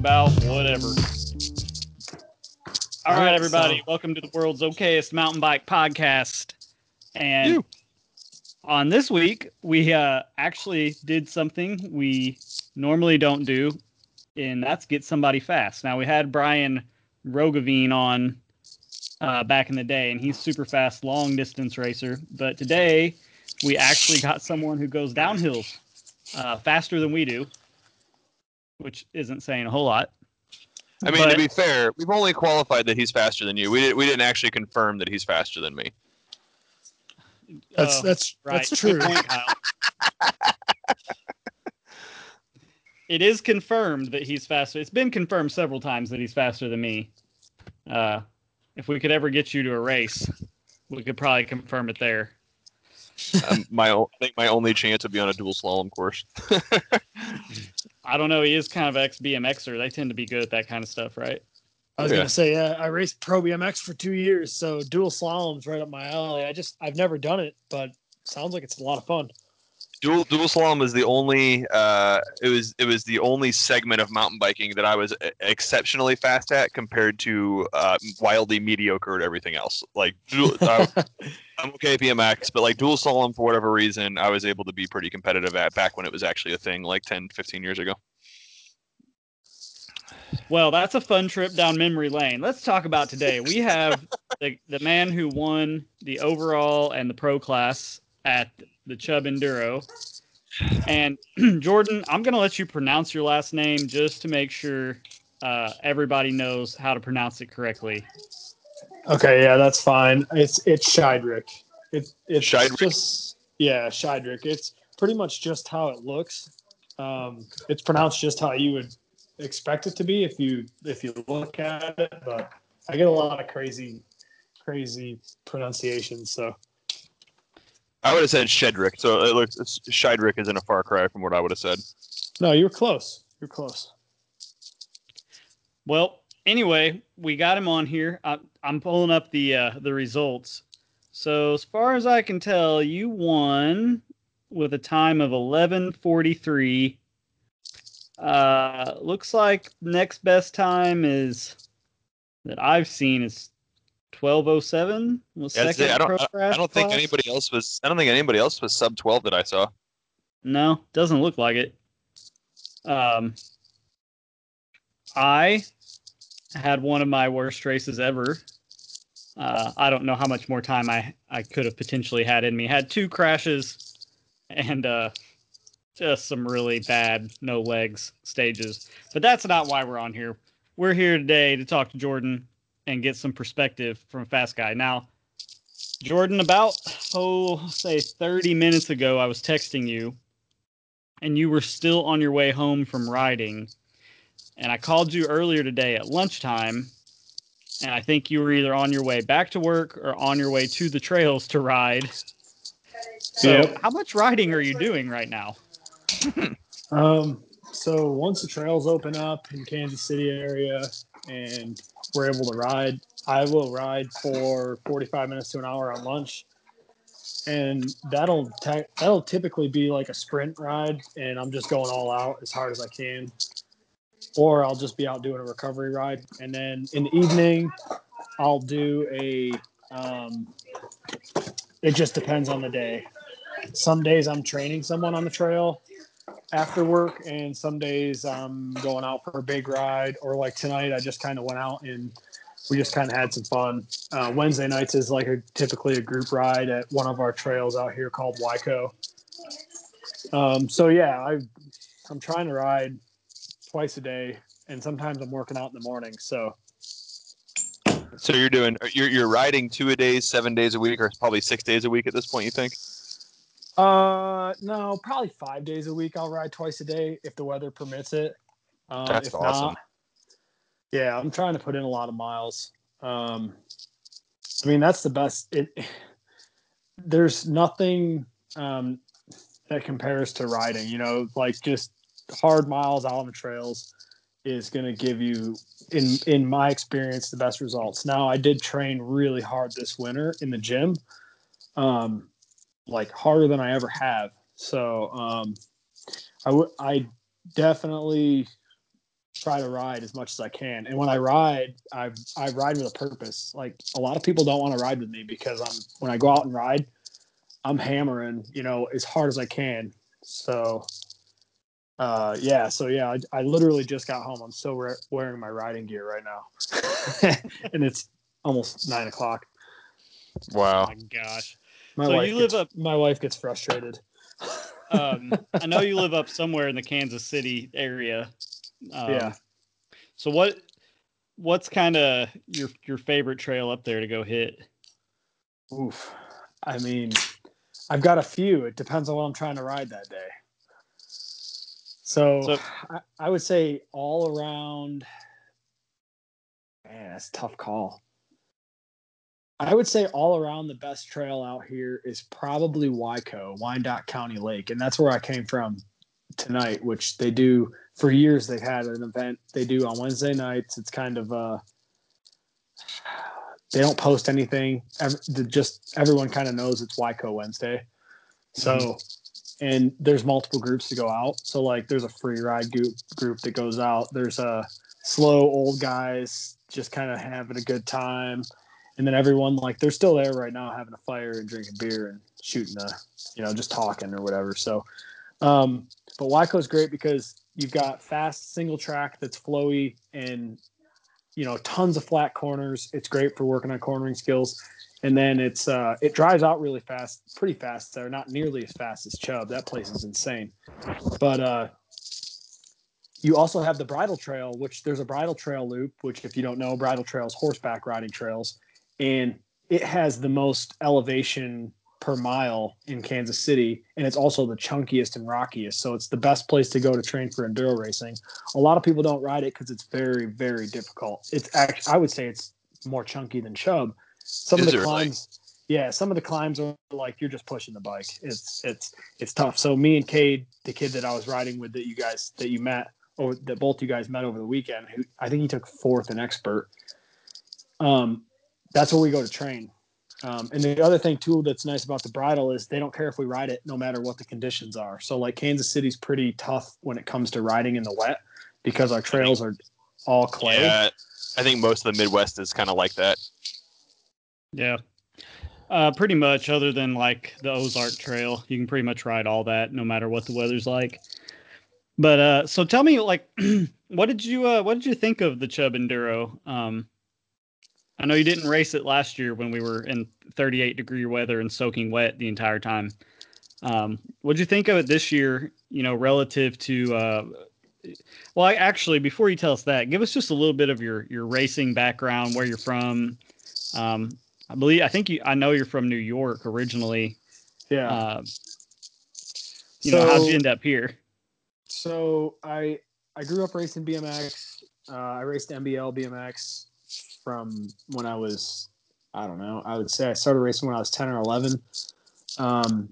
about whatever. All right, everybody, welcome to the world's okayest mountain bike podcast. And on this week, we uh, actually did something we normally don't do, and that's get somebody fast. Now, we had Brian Rogavine on uh, back in the day, and he's super fast, long distance racer. But today, we actually got someone who goes downhill uh, faster than we do, which isn't saying a whole lot. I mean, But- to be fair, we've only qualified that he's faster than you. We didn't. We didn't actually confirm that he's faster than me. That's Oh, that's right. that's true. point, Kyle. it is confirmed that he's faster. It's been confirmed several times that he's faster than me. Uh, if we could ever get you to a race, we could probably confirm it there. Um, my, o- I think my only chance would be on a dual slalom course. I don't know. He is kind of ex BMXer. They tend to be good at that kind of stuff, right? I was Yeah. gonna say, yeah, I raced Pro BMX for two years, so dual slalom's right up my alley. I just I've never done it, but sounds like it's a lot of fun. Dual dual slalom was the only. Uh, it was it was the only segment of mountain biking that I was e- exceptionally fast at compared to uh, wildly mediocre at everything else. Like dual, uh, I'm okay at BMX, but like dual slalom for whatever reason, I was able to be pretty competitive at back when it was actually a thing, like 10, 15 years ago. Well, that's a fun trip down memory lane. Let's talk about today. We have the, the man who won the overall and the pro class at the Chubb Enduro. And Jordan, I'm going to let you pronounce your last name just to make sure uh, everybody knows how to pronounce it correctly. Okay, yeah, that's fine. It's it's Shydrick. It, it's Shydrick? just yeah, Shydrick. It's pretty much just how it looks. Um, it's pronounced just how you would expect it to be if you if you look at it. But I get a lot of crazy crazy pronunciations. So I would have said Shedrick, so it looks it's, Shydrick isn't a far cry from what I would have said. no, you're close. You're close. Well, anyway, we got him on here. I, I'm pulling up the uh, the results. So as far as I can tell, you won with a time of 11:43. Uh, looks like next best time is that I've seen is 12:07. Was Yeah, second I don't. I, I don't think anybody else was. I don't think anybody else was sub twelve that I saw. No, doesn't look like it. Um, I had one of my worst races ever. Uh, I don't know how much more time I, I could have potentially had in me. Had two crashes and uh, just some really bad no legs stages. But that's not why we're on here. We're here today to talk to Jordan and get some perspective from a Fast Guy. Now, Jordan, about oh say 30 minutes ago, I was texting you and you were still on your way home from riding. And I called you earlier today at lunchtime, and I think you were either on your way back to work or on your way to the trails to ride. So, Yep. how much riding are you doing right now? Um, so once the trails open up in Kansas City area and we're able to ride, I will ride for 45 minutes to an hour on lunch. And that'll ta- that'll typically be like a sprint ride, and I'm just going all out as hard as I can. Or I'll just be out doing a recovery ride, and then in the evening, I'll do a. Um, it just depends on the day. Some days I'm training someone on the trail, after work and some days I'm going out for a big ride or like tonight I just kind of went out and we just kind of had some fun. Uh, Wednesday nights is like a typically a group ride at one of our trails out here called Wyco. Um, so yeah, I I'm trying to ride twice a day and sometimes I'm working out in the morning. So So you're doing. You're you're riding two a days, seven days a week, or probably six days a week at this point. You think? Uh no, probably five days a week I'll ride twice a day if the weather permits it. Um, That's if awesome. Not, yeah, I'm trying to put in a lot of miles. Um, I mean, that's the best. It there's nothing um, that compares to riding. You know, like just hard miles out on the trails is going to give you, in in my experience, the best results. Now, I did train really hard this winter in the gym, um, like harder than I ever have. So um, I would I definitely try to ride as much as I can. And when I ride, I I ride with a purpose. Like a lot of people don't want to ride with me because I'm when I go out and ride, I'm hammering, you know, as hard as I can. So uh yeah, so yeah, I, I literally just got home. I'm still re- wearing my riding gear right now. and it's almost nine o'clock. Oh Wow. my gosh. My So wife you live gets, up- my wife gets frustrated. Um, I know you live up somewhere in the Kansas City area. Um, Yeah. So what what's kind of your your favorite trail up there to go hit? Oof. I mean, I've got a few. It depends on what I'm trying to ride that day. So, So- I, I would say all around. Man, that's a tough call. I would say all around the best trail out here is probably Wyco, Wyandotte County Lake, and that's where I came from tonight. Which they do for years. They've had an event they do on Wednesday nights. It's kind of uh, they don't post anything. Ev- the- just everyone kind of knows it's Wyco Wednesday. So, and there's multiple groups to go out. So like, there's a free ride group group that goes out. There's a slow old guys just kind of having a good time, and then everyone like they're still there right now having a fire and drinking beer and shooting a, you know, just talking or whatever. So, um, but Wyco's great because you've got fast single track that's flowy and you know tons of flat corners. It's great for working on cornering skills. And then it's uh, it drives out really fast, pretty fast. There, not nearly as fast as Chubb. That place is insane. But uh, you also have the bridle trail, which there's a bridle trail loop. Which, if you don't know, bridle trails horseback riding trails, and it has the most elevation per mile in Kansas City, and it's also the chunkiest and rockiest. So it's the best place to go to train for enduro racing. A lot of people don't ride it because it's very, very difficult. It's actually, I would say, it's more chunky than Chubb. Some Is of the really? climbs, yeah, some of the climbs are like you're just pushing the bike. It's it's it's tough. So me and Cade, the kid that I was riding with, that you guys that you met, or that both you guys met over the weekend, who I think he took fourth in expert. Um, that's where we go to train. Um, and the other thing too that's nice about the bridle is they don't care if we ride it no matter what the conditions are. So like Kansas City's pretty tough when it comes to riding in the wet because our trails are all clay. Yeah, I think most of the Midwest is kind of like that. Yeah. Uh, pretty much, other than like the Ozark Trail, you can pretty much ride all that, no matter what the weather's like. But uh, so tell me, like, what did you uh, what did you think of the Chubb Enduro? Um, I know you didn't race it last year when we were in 38 degree weather and soaking wet the entire time. Um, what did you think of it this year? You know, relative to uh, well, I, actually, before you tell us that, give us just a little bit of your your racing background, where you're from. Um, I believe I think you. I know you're from New York originally. Yeah. Uh, you know, how'd you end up here? So I I grew up racing BMX. Uh, I raced NBL BMX from when I was I don't know. I would say I started racing when I was ten or eleven. Um,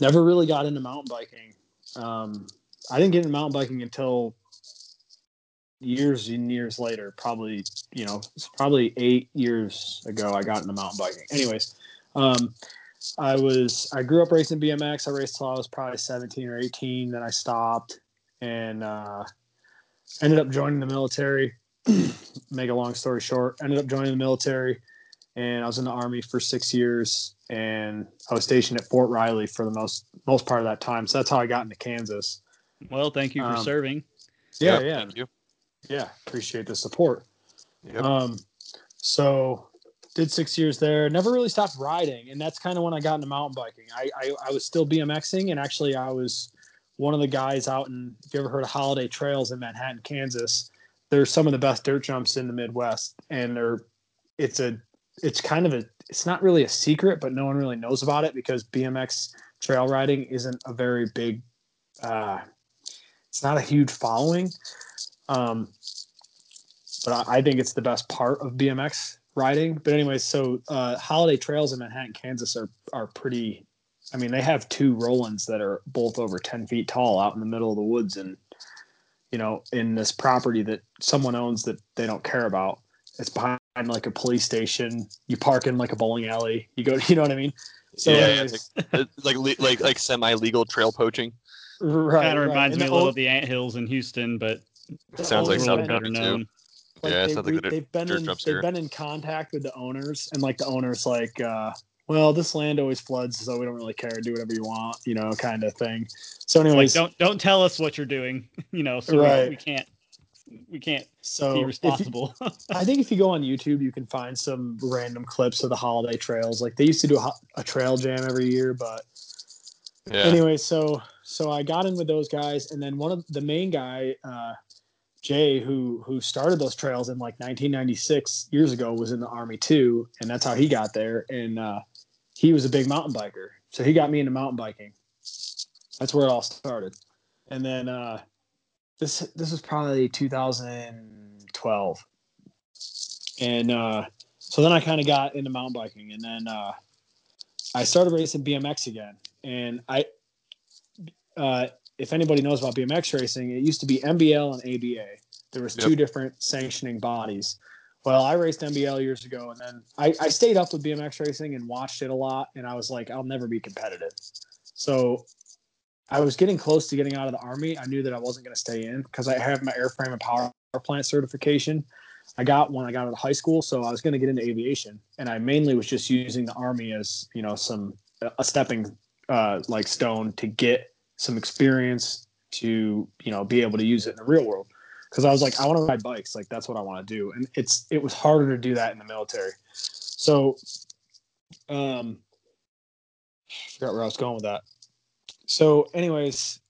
never really got into mountain biking. Um, I didn't get into mountain biking until years and years later. Probably you know it's probably eight years ago I got into mountain biking. Anyways, um, I was I grew up racing BMX. I raced till I was probably 17 or 18. Then I stopped and uh, ended up joining the military. Make a long story short, ended up joining the military, and I was in the army for six years. And I was stationed at Fort Riley for the most most part of that time. So that's how I got into Kansas. Well, thank you for Um, serving. Yeah, Yep, yeah, Thank you. yeah. Appreciate the support. Yep. Um, so did six years there. Never really stopped riding, and that's kind of when I got into mountain biking. I, I I was still BMXing, and actually I was one of the guys out in. If you ever heard of Holiday Trails in Manhattan, Kansas, they're some of the best dirt jumps in the Midwest, and they're it's a it's kind of a it's not really a secret, but no one really knows about it because BMX trail riding isn't a very big. Uh, it's not a huge following. Um, but I, I think it's the best part of BMX riding. But anyway, so uh, holiday trails in Manhattan, Kansas are are pretty. I mean, they have two Rolands that are both over ten feet tall out in the middle of the woods, and you know, in this property that someone owns that they don't care about. It's behind like a police station. You park in like a bowling alley. You go, you know what I mean? So, Yeah, anyways, It's like like like semi legal trail poaching. right, kind of reminds And me a little o- of the ant hills in Houston, but Sounds like owners South better Country, too. known. like Yeah, they, like they've, been in they've here. been in contact with the owners and like the owners like uh well this land always floods so we don't really care do whatever you want you know kind of thing so Like, anyways don't don't tell us what you're doing. You know, so we- Right. we, can't we can't so be if you- responsible. I think if you go on YouTube, you can find some random clips of the holiday trails. Like they used to do a, a trail jam every year, but Yeah. anyway, so so I got in with those guys, and then one of the main guy, uh, Jay, who who started those trails in like 1996 years ago, was in the army too, and that's how he got there. And uh, he was a big mountain biker, so he got me into mountain biking. That's where it all started. And then uh, this this was probably 2012, and uh, so then I kind of got into mountain biking, and then uh, I started racing BMX again. And I, uh, if anybody knows about BMX racing, it used to be NBL and ABA. There was two different sanctioning bodies. Well, I raced NBL years ago, and then I, I stayed up with BMX racing and watched it a lot. And I was like, I'll never be competitive. So I was getting close to getting out of the army. I knew that I wasn't going to stay in because I have my airframe and power plant certification. I got when I got out of high school, so I was going to get into aviation, and I mainly was just using the army as you know some a stepping uh, like stone to get some experience to you know be able to use it in the real world. Because I was like, I want to ride bikes, like that's what I want to do, and it's it was harder to do that in the military. So, um, I forgot where I was going with that. So, anyways,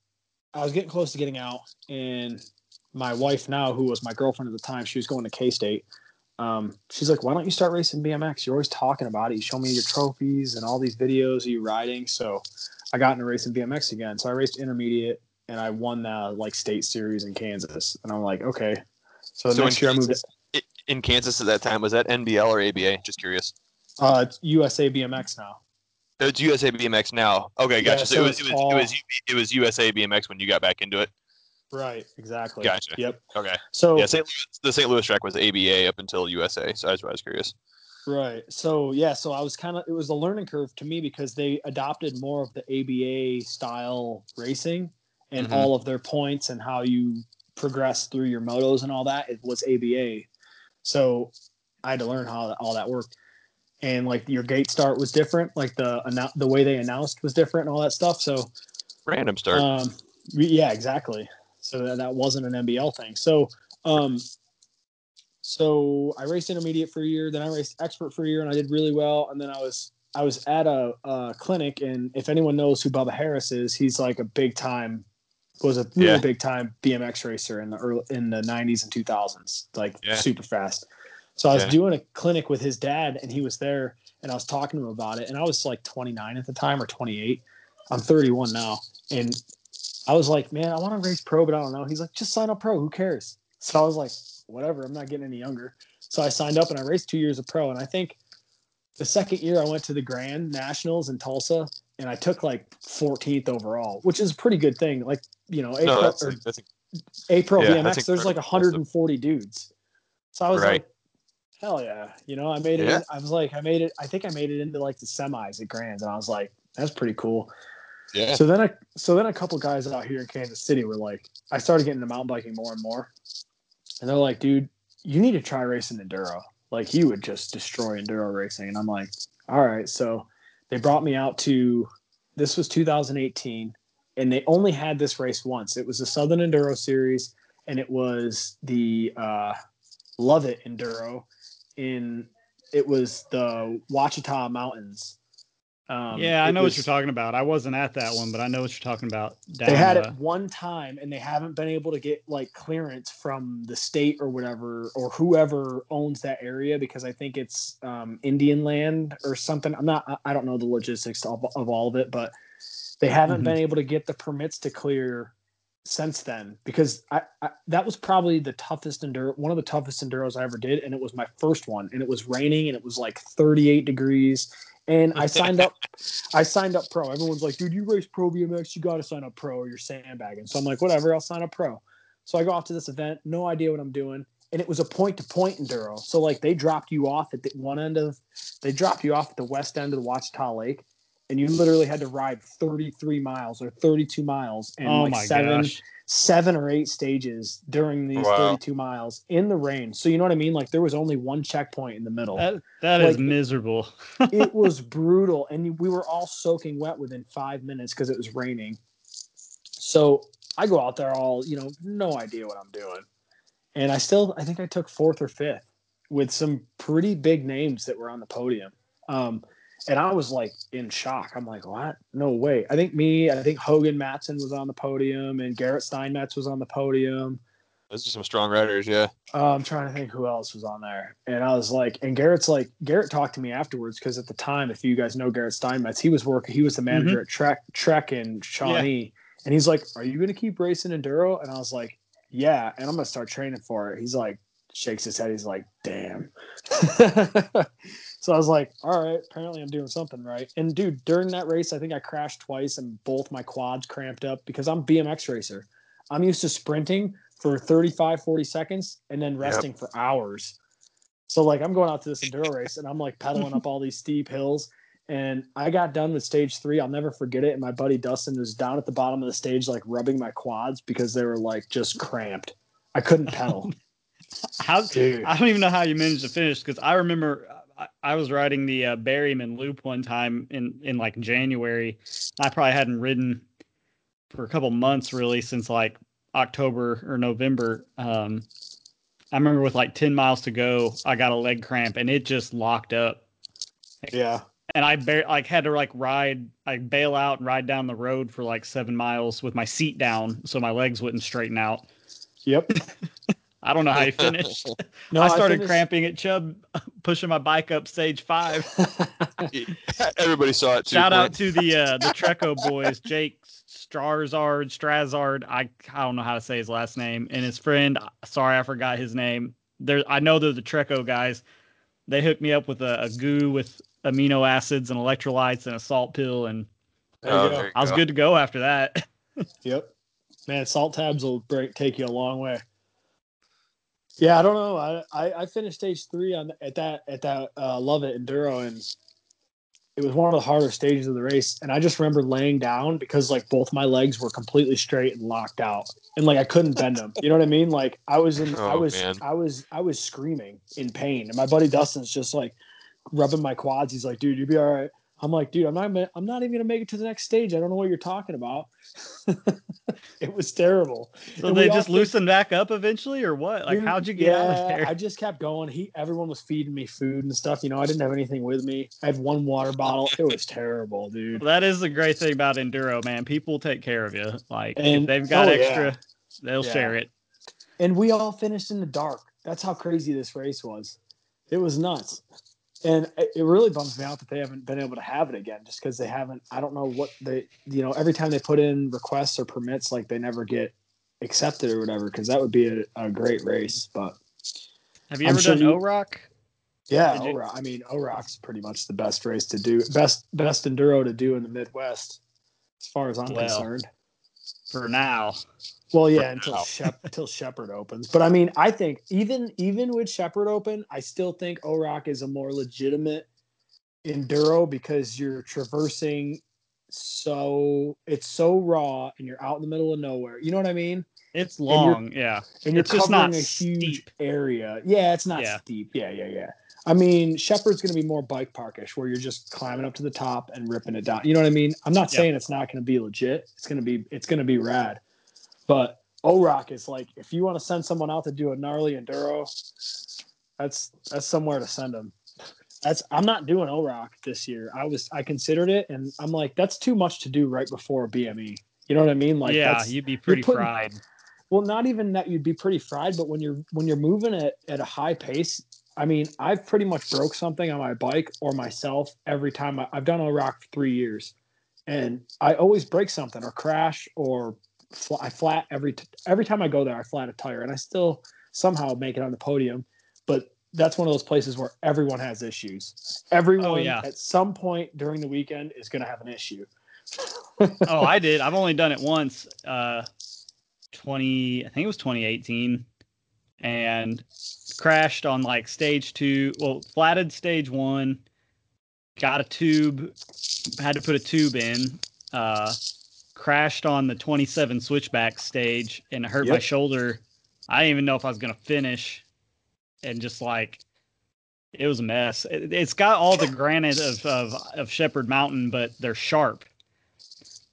I was getting close to getting out, and my wife now, who was my girlfriend at the time, she was going to K State. Um, she's like, "Why don't you start racing BMX? You're always talking about it. You show me your trophies and all these videos of you riding." So, I got into racing BMX again. So I raced intermediate, and I won the like state series in Kansas. And I'm like, okay. So, So next year I moved Kansas- In Kansas at that time, was that NBL or ABA? Just curious. uh, it's USA BMX now. It's USA BMX now. Okay, Yeah, gotcha. so, so it was it was, all- it was it was USA BMX when you got back into it. Right. Exactly. Gotcha. Yep. Okay. So Yeah, St. Louis, the St. Louis track was ABA up until USA. So that's why I was curious. Right. So yeah, so I was kind of it was a learning curve to me because they adopted more of the ABA style racing and Mhm. all of their points and how you progress through your motos and all that. It was ABA. So I had to learn how all that worked. And like your gate start was different, like the the way they announced was different and all that stuff. So Random start. um, yeah, exactly. So that, that wasn't an NBL thing. So, um, so I raced intermediate for a year, then I raced expert for a year, and I did really well. And then I was I was at a, a clinic, and if anyone knows who Bubba Harris is, he's like a big time was a really Yeah. big time BMX racer in the early in the 90s and 2000s, like Yeah. super fast. So I was Yeah. doing a clinic with his dad, and he was there, and I was talking to him about it. And I was like 29 at the time or 28. I'm 31 now, and I was like, man, I want to race pro, but I don't know. He's like, just sign up pro. Who cares? So I was like, whatever. I'm not getting any younger. So I signed up and I raced two years of pro. And I think the second year I went to the Grand Nationals in Tulsa and I took like 14th overall, which is a pretty good thing. Like, you know, A no, pro, that's, or that's A pro yeah, BMX, there's like 140 dudes. So I was Right. like, hell yeah. You know, I made it. Yeah. In, I was like, I made it. I think I made it into like the semis at Grands. And I was like, that's pretty cool. yeah. So then, I, so then a couple guys out here in Kansas City were like, I started getting into mountain biking more and more, and they're like, dude, you need to try racing enduro. Like you would just destroy enduro racing, and I'm like, all right. So they brought me out to this was 2018, and they only had this race once. It was the Southern Enduro Series, and it was the uh, Love It Enduro in it was the Ouachita Mountains. Um, yeah, I know was- what you're talking about. I wasn't at that one, but I know what you're talking about. Down, they had uh, it one time and they haven't been able to get like clearance from the state or whatever or whoever owns that area because i think it's um, indian land or something i'm not I- i don't know the logistics of, of all of it but they haven't Mhm. been able to get the permits to clear since then because I, I that was probably the toughest enduro one of the toughest enduros i ever did and it was my first one and it was raining and it was like 38 degrees and i signed up I signed up pro. Everyone's like, dude, you race pro BMX, you got to sign up pro or you're sandbagging. So I'm like, whatever, I'll sign up pro. So I go off to this event, no idea what I'm doing. And it was a point to point enduro. So like they dropped you off at the one end of, they dropped you off at the west end of the Ouachita Lake. And you literally had to ride 33 miles or 32 miles and oh like my seven, gosh. seven or eight stages during these Wow. 32 miles in the rain. So you know what I mean? Like there was only one checkpoint in the middle. That that is Like- miserable. it was brutal, and we were all soaking wet within five minutes because it was raining. So I go out there all you know, no idea what I'm doing, and I still I think I took fourth or fifth with some pretty big names that were on the podium. Um, and I was like in shock. I'm like, what? No way. I think me, I think Hogan Matson was on the podium and Garrett Steinmetz was on the podium. Those are some strong riders, yeah. Uh, I'm trying to think who else was on there. And I was like, and Garrett's like, Garrett talked to me afterwards because at the time, if you guys know Garrett Steinmetz, he was working, he was the manager at Trek Trek in Shawnee. And he's like, Are you gonna keep racing enduro? And I was like, Yeah, and I'm gonna start training for it. He's like, shakes his head, he's like, damn. so I was like, all right, apparently I'm doing something right. And dude, during that race, I think I crashed twice and both my quads cramped up because I'm BMX racer. I'm used to sprinting for 35, 40 seconds and then resting for hours. So like I'm going out to this enduro race and I'm like pedaling up all these steep hills. And I got done with stage three. I'll never forget it. And my buddy Dustin was down at the bottom of the stage, like rubbing my quads because they were like just cramped. I couldn't pedal. How Dude. I don't even know how you managed to finish because I remember uh, I, was riding the uh, Berryman Loop one time in in like January. I probably hadn't ridden for a couple months really since like October or November. Um, I remember with like ten miles to go, I got a leg cramp and it just locked up. Yeah. And I bar- like had to like ride, like bail out and ride down the road for like seven miles with my seat down so my legs wouldn't straighten out. Yep. I don't know how you finished. No, I started finished- cramping at Chubb, pushing my bike up stage five. Everybody saw it too. Shout out to the uh, the Treco boys, Jake Strarzard, Strazard. I I don't know how to say his last name, and his friend. Sorry, I forgot his name. There, I know they're the Treco guys. They hooked me up with a, a goo with amino acids and electrolytes and a salt pill, and There you Oh, go. there you I was go. good to go after that. Yep. Man, salt tabs will break take you a long way. Yeah, I don't know. I I, I finished stage three on at that at that uh, Love It Enduro, and it was one of the harder stages of the race. And I just remember laying down because like both my legs were completely straight and locked out, and like I couldn't bend them. You know what I mean? Like I was in, I Oh, was, man. I was, I was screaming in pain, and my buddy Dustin's just like rubbing my quads. He's like, "Dude, you'll be all right." I'm like, "Dude, I'm not, I'm not even gonna make it to the next stage. I don't know what you're talking about." it was terrible. So And they all just think- loosened back up eventually, or what? Like, Dude, how'd you get out of yeah, there? I just kept going. He, everyone was feeding me food and stuff. You know, I didn't have anything with me. I had one water bottle. It was terrible, dude. That is the great thing about enduro, man. People take care of you. Like And- if they've oh, got oh, yeah. extra, they'll Yeah. share it. And we all finished in the dark. That's how crazy this race was. It was nuts. And it really bums me out that they haven't been able to have it again just because they haven't. I don't know what they, you know, every time they put in requests or permits, like they never get accepted or whatever, because that would be a, a great race. But Have you I'm ever sure done you- O Rock? Yeah, you- O-Rock. I mean, O-Rock's pretty much the best race to do, best best enduro to do in the Midwest, as far as I'm Well. concerned. For now, Well, yeah, until. Shep, until Shepherd opens. But I mean, I think even even with Shepherd open, I still think O-Rock is a more legitimate enduro because you're traversing so it's so raw and you're out in the middle of nowhere. You know what I mean? it's long. yeah, and you're It's just covering not a huge steep. area. Yeah, it's not Yeah. steep. Yeah, yeah, yeah. I mean, Shepherd's going to be more bike parkish, where you're just climbing up to the top and ripping it down. You know what I mean? I'm not Yeah. saying it's not going to be legit. It's going to be it's going to be rad, but O Rock is like if you want to send someone out to do a gnarly enduro, that's that's somewhere to send them. That's I'm not doing O Rock this year. I was I considered it, and I'm like that's too much to do right before BME. You know what I mean? Like yeah, you'd be pretty putting- fried. well, not even that you'd be pretty fried, but when you're when you're moving at, at a high pace, I mean, I've pretty much broke something on my bike or myself every time I, I've done O-Rock for three years, and I always break something or crash or fl- I flat every t- every time I go there. I flat a tire, and I still somehow make it on the podium. But that's one of those places where everyone has issues. Everyone yeah. at some point during the weekend is going to have an issue. oh, I did. I've only done it once. Uh, twenty. I think it was 2018, and crashed on like stage two. Well, flatted stage one. Got a tube. Had to put a tube in. Uh, crashed on the 27 switchback stage and it hurt my shoulder. I didn't even know if I was gonna finish, and just like it was a mess. It, it's got all the granite of of of Shepherd Mountain, but they're sharp.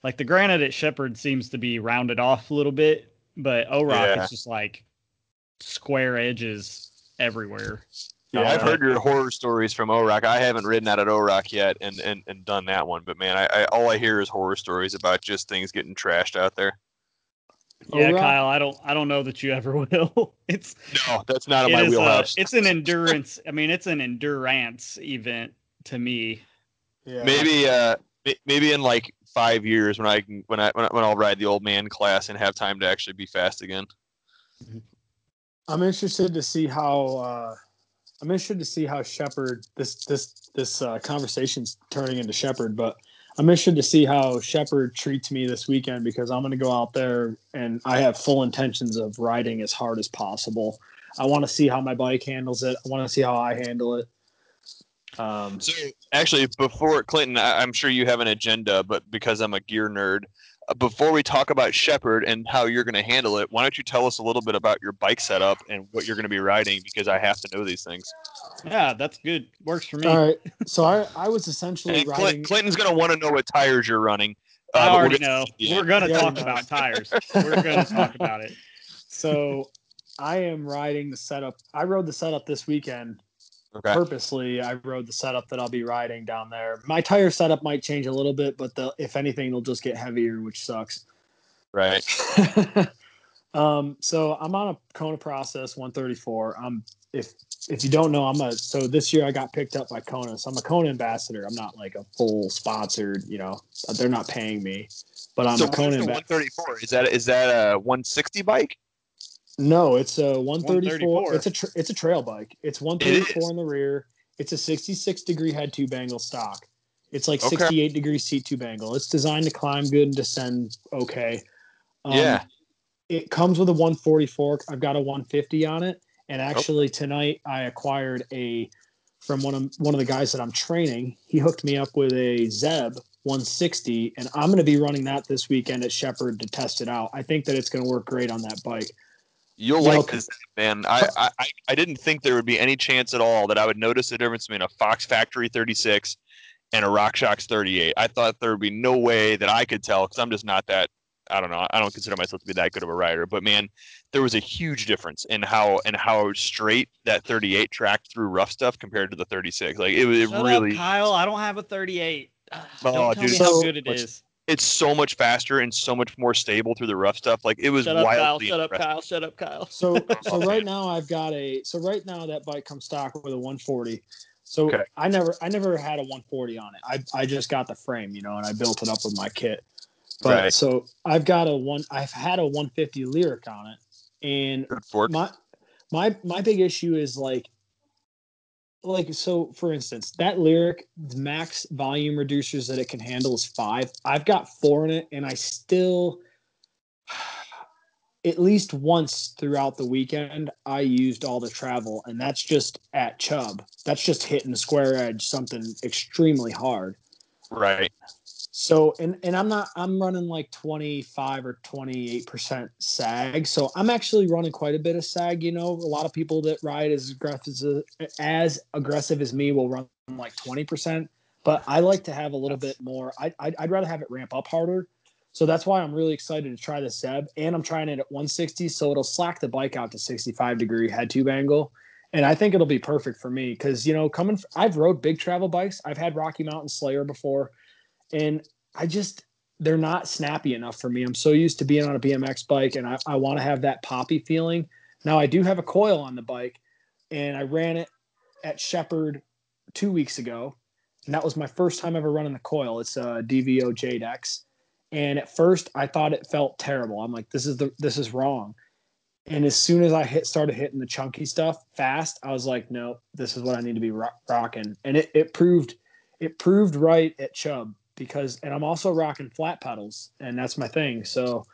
Like the granite at Shepherd seems to be rounded off a little bit, but O Rock Yeah. is just like square edges everywhere. Yeah, I've Uh, heard your horror stories from O-Rock. I haven't ridden out at O-Rock yet and, and, and done that one, but man, I, I all I hear is horror stories about just things getting trashed out there. Yeah, O-Rock? Kyle, I don't I don't know that you ever will. it's No, that's not in my is a- wheelhouse. it's an endurance. I mean, it's an endurance event to me. Yeah. maybe uh maybe in like five years when I can when I when, I, when I'll ride the old man class and have time to actually be fast again. I'm interested to see how uh, I'm interested to see how Shepherd this this this uh, conversation's turning into Shepherd, but I'm interested to see how Shepherd treats me this weekend because I'm going to go out there and I have full intentions of riding as hard as possible. I want to see how my bike handles it. I want to see how I handle it. Um, So actually, before Clinton, I, I'm sure you have an agenda, but because I'm a gear nerd, before we talk about Shepherd and how you're going to handle it, why don't you tell us a little bit about your bike setup and what you're going to be riding? Because I have to know these things. Yeah, that's good. Works for me. all right, so I I was essentially And Klint. Clinton's going to want to know what tires you're running. I uh, but we'll already get- know. yeah. We're gonna Yeah, talk about tires. We're gonna talk about it. So I am riding the setup. I rode the setup this weekend Okay. purposely I rode the setup that I'll be riding down there. My tire setup might change a little bit, but the, if anything, it'll just get heavier, which sucks. Right. um, so I'm on a Kona Process 134. Um, if if you don't know, I'm a so this year I got picked up by Kona, so I'm a Kona ambassador. I'm not like a full sponsored, you know, they're not paying me, but I'm so a Kona 134 is that is that a 160 bike? No, it's a 134. 134. It's a tra- it's a trail bike. It's 134 in the rear. It's a 66 degree head tube angle stock. It's like Okay. 68 degree seat tube angle. It's designed to climb good and descend okay. Um, Yeah. It comes with a 140 fork. I've got a 150 on it, and actually tonight I acquired a from one of one of the guys that I'm training. He hooked me up with a Zeb 160, and I'm going to be running that this weekend at Shepherd to test it out. I think that it's going to work great on that bike. You'll You like this, man. I, I I- I didn't think there would be any chance at all that I would notice the difference between a Fox Factory 36 and a RockShox 38. I thought there would be no way that I could tell because I'm just not that. I don't know. I don't consider myself to be that good of a rider. But man, there was a huge difference in how and how straight that 38 tracked through rough stuff compared to the 36. Like it, was it Shut really. up, Kyle. I don't have a 38. Ah, Oh, don't tell dude, me so- how good it much- is. It's so much faster and so much more stable through the rough stuff. Like it was Shut up, Kyle. wildly Shut up. Kyle. Shut up, Kyle. So so right now I've got a so right now that bike comes stock with a 140. So Okay. I never I never had a 140 on it. I I just got the frame, you know, and I built it up with my kit. But Right. so I've got a one I've had a 150 Lyrik on it. And my my my big issue is like like so for instance that Lyrik max volume reducers that it can handle is five. I've got four in it and i still at least once throughout the weekend i used all the travel and that's just at chubb. That's just hitting the square edge something extremely hard. Right. So and and I'm not I'm running like 25 or 28 percent sag. So I'm actually running quite a bit of sag. You know, a lot of people that ride as aggressive as aggressive as me will run like 20 percent. But I like to have a little bit more. I I'd, I'd rather have it ramp up harder. So that's why I'm really excited to try the Zeb, and I'm trying it at 160, so it'll slack the bike out to 65 degree head tube angle, and I think it'll be perfect for me because you know coming. I've rode big travel bikes. I've had Rocky Mountain Slayer before, and I just they're not snappy enough for me. I'm so used to being on a BMX bike, and I, I want to have that poppy feeling. Now I do have a coil on the bike, and I ran it at Shepherd two weeks ago, and that was my first time ever running the coil. It's a DVO Jade X, and at first I thought it felt terrible. I'm like, this is the this is wrong. And as soon as I hit started hitting the chunky stuff fast, I was like, no, this is what I need to be rock, rocking. And it, it proved it proved right at Chubb because and I'm also rocking flat pedals and that's my thing. So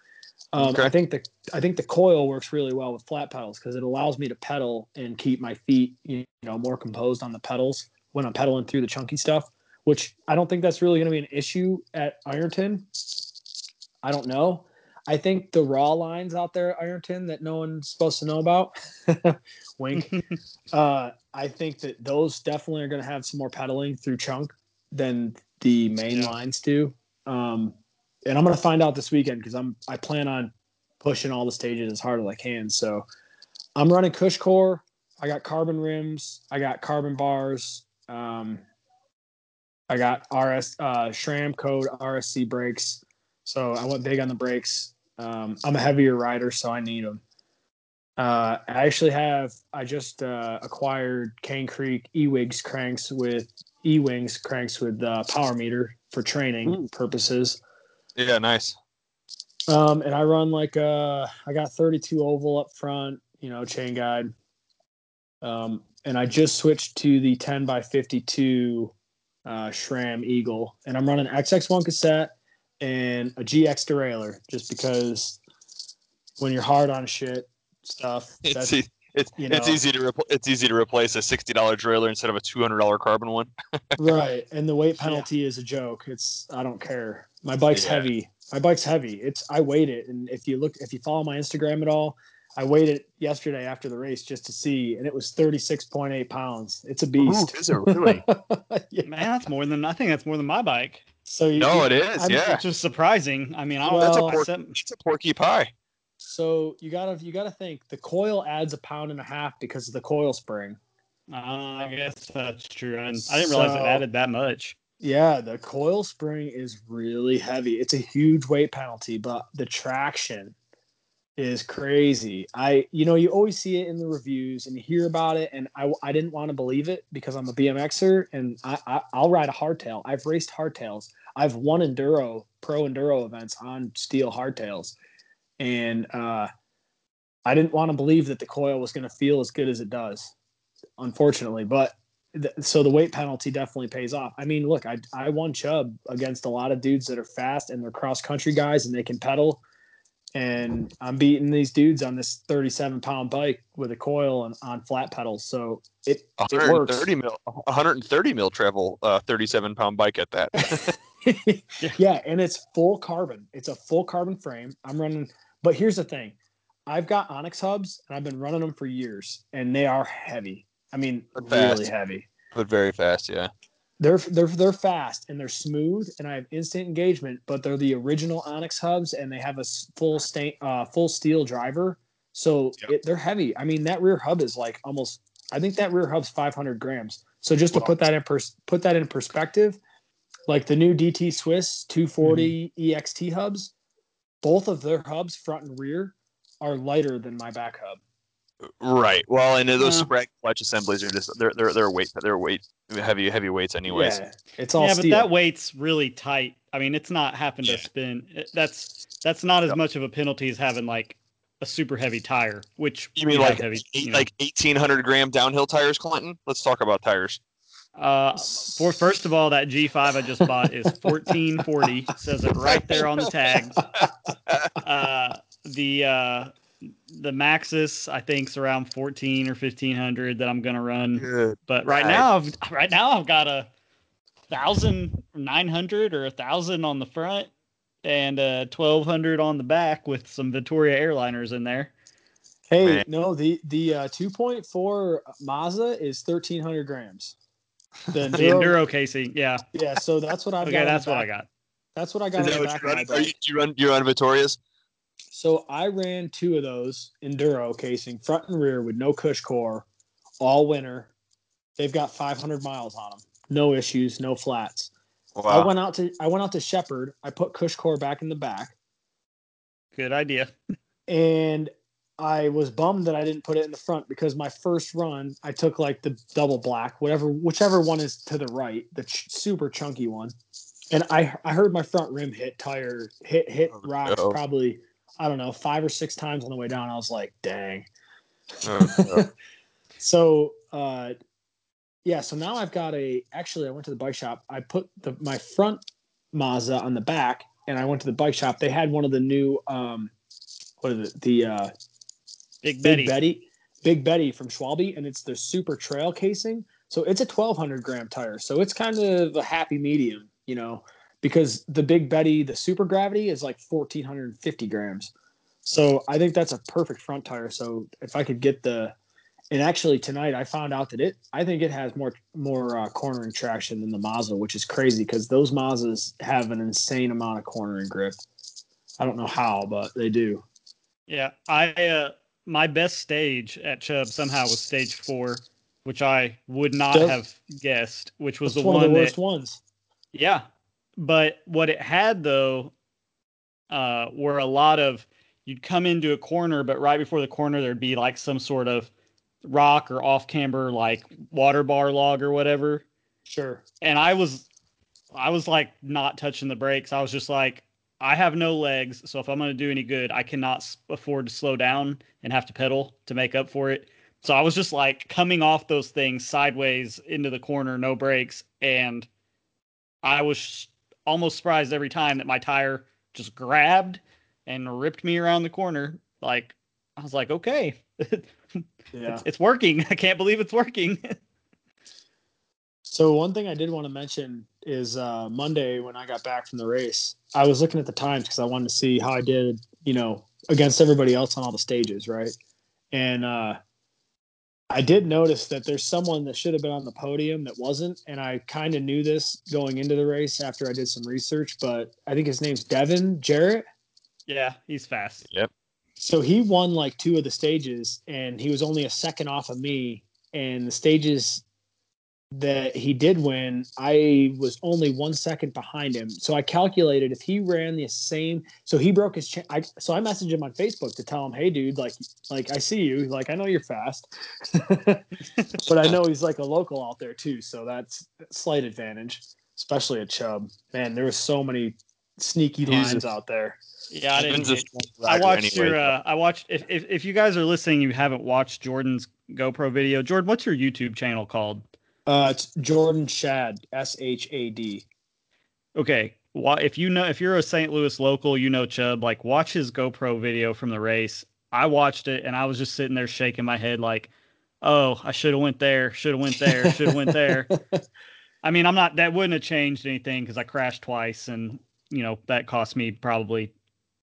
um, Okay. I think the I think the coil works really well with flat pedals because it allows me to pedal and keep my feet you know more composed on the pedals when I'm pedaling through the chunky stuff. Which I don't think that's really going to be an issue at Ironton. I don't know. I think the raw lines out there, Ironton, that no one's supposed to know about. Wink. uh, I think that those definitely are going to have some more pedaling through chunk than the main Yeah. lines do. Um, and I'm going to find out this weekend because I'm I plan on pushing all the stages as hard as I can. So I'm running Cush Core. I got carbon rims. I got carbon bars. Um, I got RS uh, SRAM code RSC brakes. So I went big on the brakes. Um, I'm a heavier rider, so I need them. Uh, I actually have. I just uh, acquired Cane Creek eeWings cranks with eeWings cranks with uh, power meter for training Ooh. purposes. Yeah, nice. Um, and I run like uh, I got 32 oval up front, you know, chain guide. Um, and I just switched to the 10 by 52 uh, SRAM Eagle, and I'm running XX1 cassette and a GX derailleur, just because when you're hard on shit stuff, that's e- it's, you know, it's easy to repl- it's easy to replace a sixty dollar derailleur instead of a two hundred dollar carbon one. right. And the weight Yeah. penalty is a joke. It's I don't care. My bike's Yeah. heavy. My bike's heavy. It's I weighed it, and if you look, if you follow my Instagram at all, I weighed it yesterday after the race just to see, and it was 36.8 pounds. It's a beast. is it really? Yeah. Man, that's more than I think that's more than my bike, So you, no, you- it is. I'm- yeah, which is surprising. I mean, I Well- don't. That's set- it's a porky pie. So you gotta you gotta think the coil adds a pound and a half because of the coil spring. Uh, I guess that's true. I didn't, I didn't realize it added that much. Yeah, the coil spring is really heavy. It's a huge weight penalty, but the traction is crazy. I, you know, you always see it in the reviews and you hear about it, and I, I didn't want to believe it because I'm a BMXer and I, I, I'll ride a hardtail. I've raced hardtails. I've won enduro, pro enduro events on steel hardtails, and uh, I didn't want to believe that the coil was going to feel as good as it does, unfortunately. But th- so the weight penalty definitely pays off. I mean, look, I I won Chubb against a lot of dudes that are fast and they're cross country guys and they can pedal, and I'm beating these dudes on this 37 pound bike with a coil and on flat pedals. So it it works. 130 mil, 130 mil travel, uh, 37 pound bike at that. yeah, and it's full carbon. It's a full carbon frame. I'm running, but here's the thing: I've got Onyx hubs and I've been running them for years, and they are heavy. I mean, They're really heavy. but very fast. Yeah. They're they're they're fast and they're smooth, and I have instant engagement. But they're the original Onyx hubs, and they have a full stain, uh, full steel driver. So Yep. it, they're heavy. I mean, that rear hub is like almost. I think that rear hub's 500 grams. So just to Wow. put that in pers- put that in perspective, like the new DT Swiss 240 EXP hubs, both of their hubs, front and rear, are lighter than my back hub. Right. Well, and those uh-huh. Yeah. sprag clutch assemblies are just they're they're they're weight they're weight heavy heavy weights anyways. Yeah, it's all yeah, steel. but that weight's really tight. I mean, it's not having Yeah. to spin. That's that's not as Yep. much of a penalty as having like a super heavy tire, which You mean like heavy, eight, you know. like 1800 gram downhill tires, Clinton? Let's talk about tires. Uh, for first of all, that G5 I just bought is 1440. Says it right there on the tag. Uh, the uh, the Maxxis I think's around 14 or 1500 that I'm gonna run. Good. But right Right. now, I've right now I've got a thousand nine hundred or a thousand on the front and a twelve hundred on the back with some Vittoria airliners in there. Hey, Man. no, the the uh, 2.4 Mazza is 1300 grams. The The Enduro, enduro casing, yeah. yeah. So that's what I've Okay, got. that's what I got. That's what I got Is on that the what you, run, are you, bike. you run you run Vittorias? So I ran two of those enduro casing, front and rear, with no cush core, all winter. They've got 500 miles on them, no issues, no flats. I went out to I went out to Shepherd. I put cush core back in the back, Good idea. and I was bummed that I didn't put it in the front because my first run I took like the double black, whatever, whichever one is to the right, the ch- super chunky one, and I I heard my front rim hit tire hit hit Oh, rocks no. probably I don't know five or six times on the way down. I was like, dang. Oh, no. so uh yeah so now i've got a actually i went to the bike shop i put the my front Mazza on the back and i went to the bike shop they had one of the new um what is it the uh Big big Betty. betty big betty from schwalbe and it's the super trail casing so it's a 1200 gram tire so it's kind of a happy medium you know because the Big Betty, the super gravity, is like 1450 grams. So I think that's a perfect front tire. So if I could get the, and actually tonight I found out that it, I think it has more more uh, cornering traction than the Mazza, which is crazy because those Mazzas have an insane amount of cornering grip. I don't know how, but they do. Yeah, I uh, my best stage at Chubb somehow was stage four, which I would not have guessed, which was the one, one, of the that worst ones. Yeah. But what it had though uh were a lot of you'd come into a corner, but right before the corner there'd be like some sort of rock or off camber like water bar log or whatever. Sure. And I was I was like not touching the brakes. I was just like I have no legs, so if I'm going to do any good, I cannot afford to slow down and have to pedal to make up for it. So I was just like coming off those things sideways into the corner, no brakes, and I was almost surprised every time that my tire just grabbed and ripped me around the corner. Like I was like, okay, Yeah. it's, it's working. I can't believe it's working. So one thing I did want to mention is uh, Monday when I got back from the race, I was looking at the times because I wanted to see how I did, you know, against everybody else on all the stages, right? And uh, I did notice that there's someone that should have been on the podium that wasn't, and I kind of knew this going into the race after I did some research. But I think his name's Devin Jarrett. yeah, he's fast. Yep. So he won like two of the stages, and he was only a second off of me. And the stages that he did win, I was only one second behind him. So I calculated if he ran the same, so he broke his. Cha- I, so I messaged him on Facebook to tell him, "Hey, dude, like, like I see you, like I know you're fast, but I know he's like a local out there too, so that's a slight advantage, especially at Chubb. Man, there was so many sneaky He's a- lines out there. Yeah, I didn't. Devin's I watched anyway, your. Uh, I watched. If, if if you guys are listening, you haven't watched Jordan's GoPro video. Jordan, what's your YouTube channel called? Uh, it's Jordan Shad, S H A D. Okay, wha if you know if you're a St. Louis local, you know Chubb. Like, watch his GoPro video from the race. I watched it and I was just sitting there shaking my head like, "Oh, I should have went there. Should have went there. Should have went there." I mean, I'm not. That wouldn't have changed anything because I crashed twice, and you know that cost me probably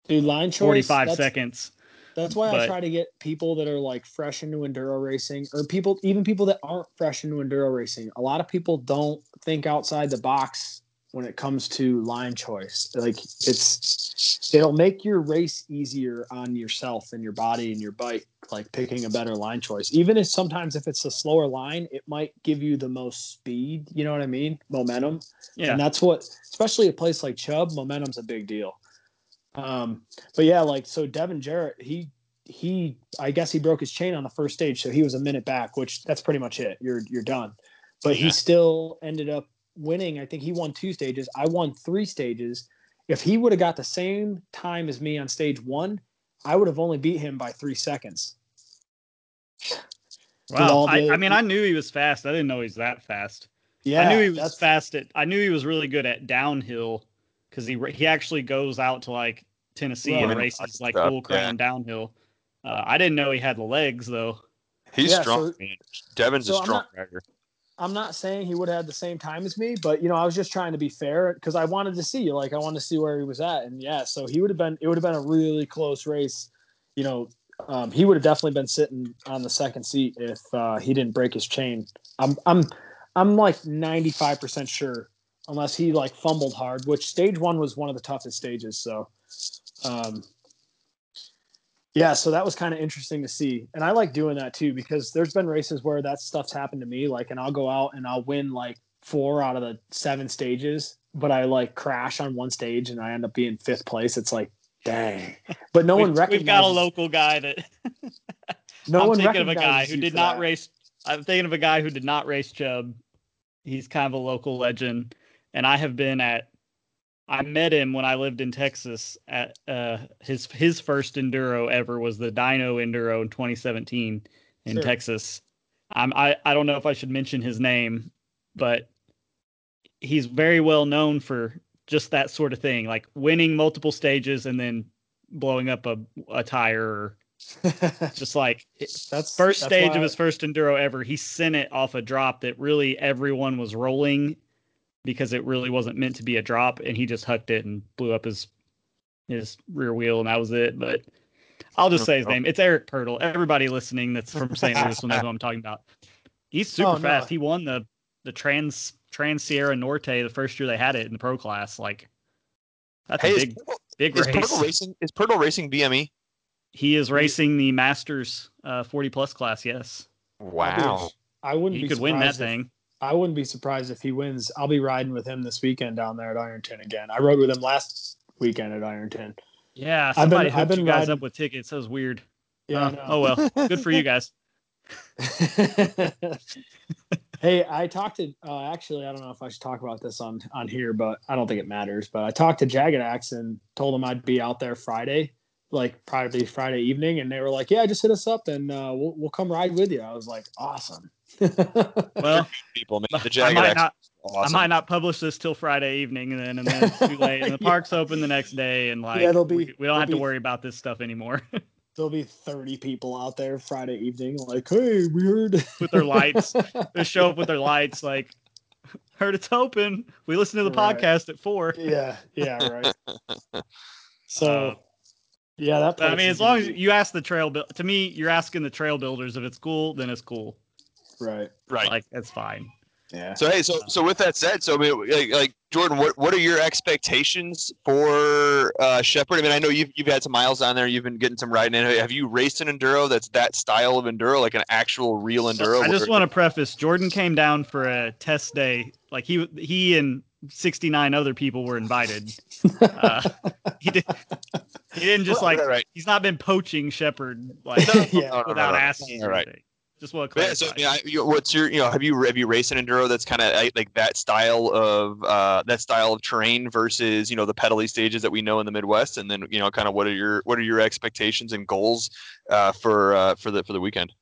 Dude, line choice. 45 seconds. That's why I try to get people that are like fresh into enduro racing, or people, even people that aren't fresh into enduro racing. A lot of people don't think outside the box when it comes to line choice. Like it's, it'll make your race easier on yourself and your body and your bike. Like picking a better line choice, even if sometimes if it's a slower line, it might give you the most speed. You know what I mean? Momentum. Yeah, And that's what, especially a place like Chubb, momentum's a big deal. Um, but yeah, like so Devin Jarrett, he he I guess he broke his chain on the first stage, so he was a minute back, which that's pretty much it. You're you're done. But Yeah. he still ended up winning. I think he won two stages. I won three stages. If he would have got the same time as me on stage one, I would have only beat him by three seconds. wow. the I, I mean, I knew he was fast. I didn't know he's that fast. Yeah, I knew he was fast at. I knew he was really good at downhill because he he actually goes out to like Tennessee Right. and Yeah. races like Stuff, full crown downhill. Uh, I didn't know he had the legs though. He's Yeah, strong. so- man. Devin's so a I'm strong not- rider. I'm not saying he would have had the same time as me, but you know, I was just trying to be fair because I wanted to see, you like, I wanted to see where he was at, and yeah, so he would have been, it would have been a really close race. You know, um, he would have definitely been sitting on the second seat if uh, he didn't break his chain. I'm, I'm, I'm like 95 percent sure, unless he like fumbled hard, which stage one was one of the toughest stages. So, um, yeah, so that was kind of interesting to see. And I like doing that too because there's been races where that stuff's happened to me. Like, and I'll go out and I'll win like four out of the seven stages, but I like crash on one stage and I end up being fifth place. It's like, dang. But no one recognizes. we've got a local guy that no I'm one thinking of a guy who did not that. race. I'm thinking of a guy who did not race Chubb. He's kind of a local legend, and I have been at. I met him when I lived in Texas. At uh, his his first enduro ever was the Dino Enduro in 2017 in Sure. Texas. I'm, I I don't know if I should mention his name, but he's very well known for just that sort of thing, like winning multiple stages and then blowing up a a tire just like that's first that's stage why- of his first enduro ever he sent it off a drop that really everyone was rolling because it really wasn't meant to be a drop, and he just hucked it and blew up his his rear wheel, and that was it. But I'll just say his name. It's Eric Pirtle. Everybody listening that's from St. Louis will know who I'm talking about. He's super Oh, no. fast. He won the the Trans Trans Sierra Norte the first year they had it in the pro class. Like that's Hey, a is, big Pirtle, big is race. Pirtle racing? Is Pirtle racing? BME? He is racing the Masters uh, 40 plus class. Yes, Wow. I wouldn't he be could win that if- thing. I wouldn't be surprised if he wins. I'll be riding with him this weekend down there at Ironton again. I rode with him last weekend at Ironton. Yeah, I've been- somebody I've been you guys riding- up with tickets. That was weird. Yeah, Uh, oh well, good for you guys. hey, I talked to uh, actually I don't know if I should talk about this on on here, but I don't think it matters. But I talked to Jagged Axe and told him I'd be out there Friday, like probably Friday evening, and they were like, "Yeah, just hit us up and uh, we'll we'll come ride with you." I was like, "Awesome." Well, People, man. The I might not. awesome. I might not publish this till Friday evening, and then and then it's too late, and the Yeah. park's open the next day, and like it'll be- we, we don't it'll have to worry about this stuff anymore. There'll be thirty people out there Friday evening, like, "Hey, we heard." With their lights. they show up with their lights, like heard it's open. We listened to the Right. podcast at four. yeah, yeah, right. So, Uh, yeah, that. I mean, as long gonna as you ask the trail build, to me, you're asking the trail builders if it's cool, then it's cool. Right, right. Like that's fine. yeah. So hey, so so with that said, so I mean, like, like Jordan, what what are your expectations for uh, Shepherd? I mean, I know you've you've had some miles down there. You've been getting some riding in. Have you raced an enduro that's that style of enduro, like an actual real enduro? I just want to preface: Jordan came down for a test day. Like he he and 69 other people were invited. Uh, he did. He didn't just Right, like. right, right. He's not been poaching Shepherd like Yeah. No, no, no, without no. asking. All or right. Anything. Just want to Yeah, clarify. so I mean, I, you, what's your you know have you have you raced an enduro that's kind of like that style of uh, that style of terrain versus you know the pedally stages that we know in the Midwest, and then you know kind of what are your what are your expectations and goals uh, for uh, for the for the weekend?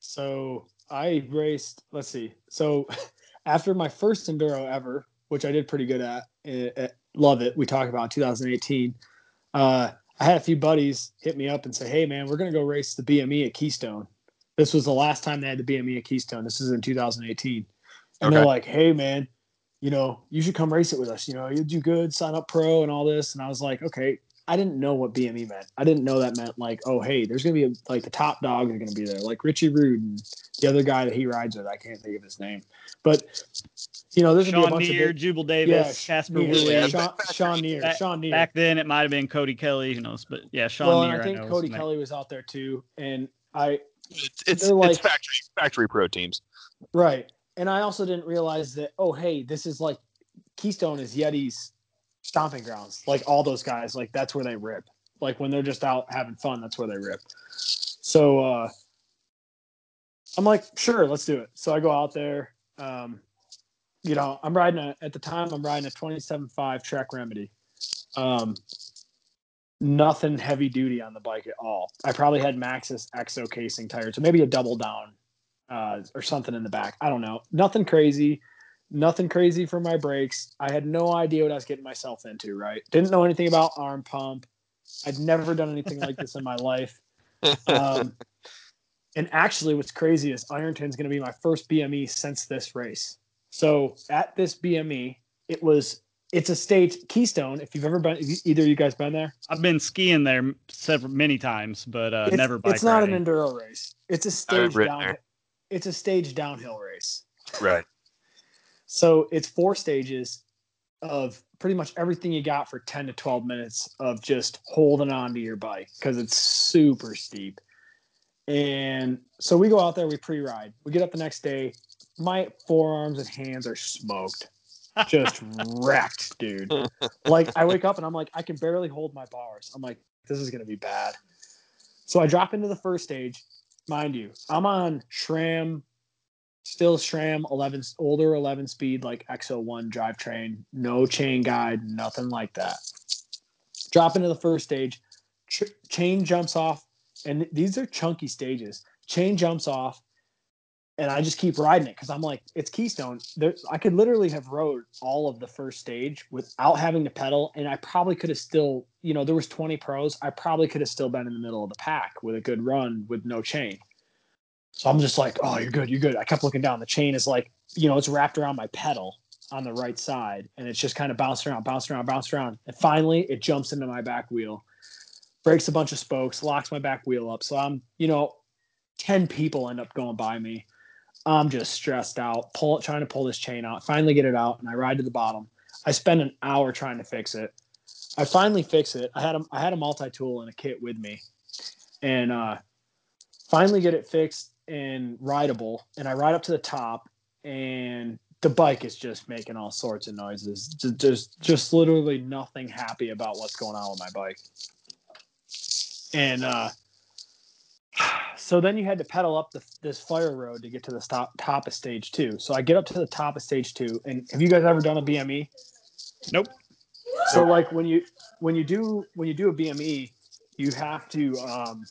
So I raced. Let's see. So after my first enduro ever, which I did pretty good at, eh, eh, love it. We talked about in 2018. Uh, I had a few buddies hit me up and say, "Hey, man, we're gonna go race the BME at Keystone." This was the last time they had the BME at Keystone. This is in 2018, and they're like, "Hey, man." You know, you should come race it with us. You know, you'll do good, sign up pro, and all this. And I was like, okay, I didn't know what BME meant. I didn't know that meant like, oh, hey, there's gonna be a, like the top dogs are gonna be there, like Richie Rude and the other guy that he rides with. I can't think of his name, but you know, there's gonna be a Shawn bunch Neer, of big, Jubal yeah, Davis, Kasper Neer, Woolley. Yeah, Shawn, back- back- Shawn Neer, back- Shawn Neer. Back then, it might have been Cody Kelly. Who knows? But yeah, Shawn well, Neer. I think know Cody. Kelly was out there too, and I It's it's, like- it's factory factory pro teams. Right. And I also didn't realize that, oh, hey, this is like Keystone is Yeti's stomping grounds. Like all those guys, like that's where they rip. Like when they're just out having fun, that's where they rip. So uh I'm like, sure, let's do it. So I go out there. Um, you know, I'm riding a at the time I'm riding a 27.5 Trek Remedy. Um nothing heavy duty on the bike at all. I probably had Maxxis EXO casing tires, so maybe a double down uh, or something in the back. I don't know. Nothing crazy. Nothing crazy for my brakes. I had no idea what I was getting myself into, right? Didn't know anything about arm pump. I'd never done anything like this in my life. Um, and actually, what's crazy is Ironton's going to be my first BME since this race. So at this BME, it was it's a stage Keystone. If you've ever been, either of you guys been there, I've been skiing there several many times, but uh, it's, never bike It's not riding. an enduro race. It's a I've stage down. there. It's a stage downhill race. Right. So it's four stages of pretty much everything you got for 10 to 12 minutes of just holding on to your bike because it's super steep. And so we go out there, we pre ride. We get up the next day. My forearms and hands are smoked, just wrecked, dude. Like, I wake up and I'm like, I can barely hold my bars. I'm like, this is to be bad. So I drop into the first stage. Mind you, I'm on SRAM still SRAM 11 older 11 speed like XO1 drivetrain, no chain guide, nothing like that. Drop into the first stage, ch- chain jumps off, and these are chunky stages. Chain jumps off, and I just keep riding it because I'm like, it's Keystone. There, I could literally have rode all of the first stage without having to pedal, and I probably could have still, you know, there was 20 pros. I probably could have still been in the middle of the pack with a good run with no chain. So I'm just like, oh, you're good, you're good. I kept looking down. The chain is like, you know, it's wrapped around my pedal. on the right side, and it's just kind of bouncing around, bouncing around, bouncing around. And finally, it jumps into my back wheel, breaks a bunch of spokes, locks my back wheel up. So I'm, you know, 10 people end up going by me. I'm just stressed out, pull trying to pull this chain out. Finally get it out, and I ride to the bottom. I spend an hour trying to fix it. I finally fix it. I had a I had a multi tool and a kit with me, and uh, finally get it fixed and rideable. And I ride up to the top, and the bike is just making all sorts of noises. Just just, just literally nothing happy about what's going on with my bike. And uh, so then you had to pedal up the, this fire road to get to the top, top of stage two. So I get up to the top of stage two. And have you guys ever done a BME? Nope. So like when you when you do when you do a BME, you have to um,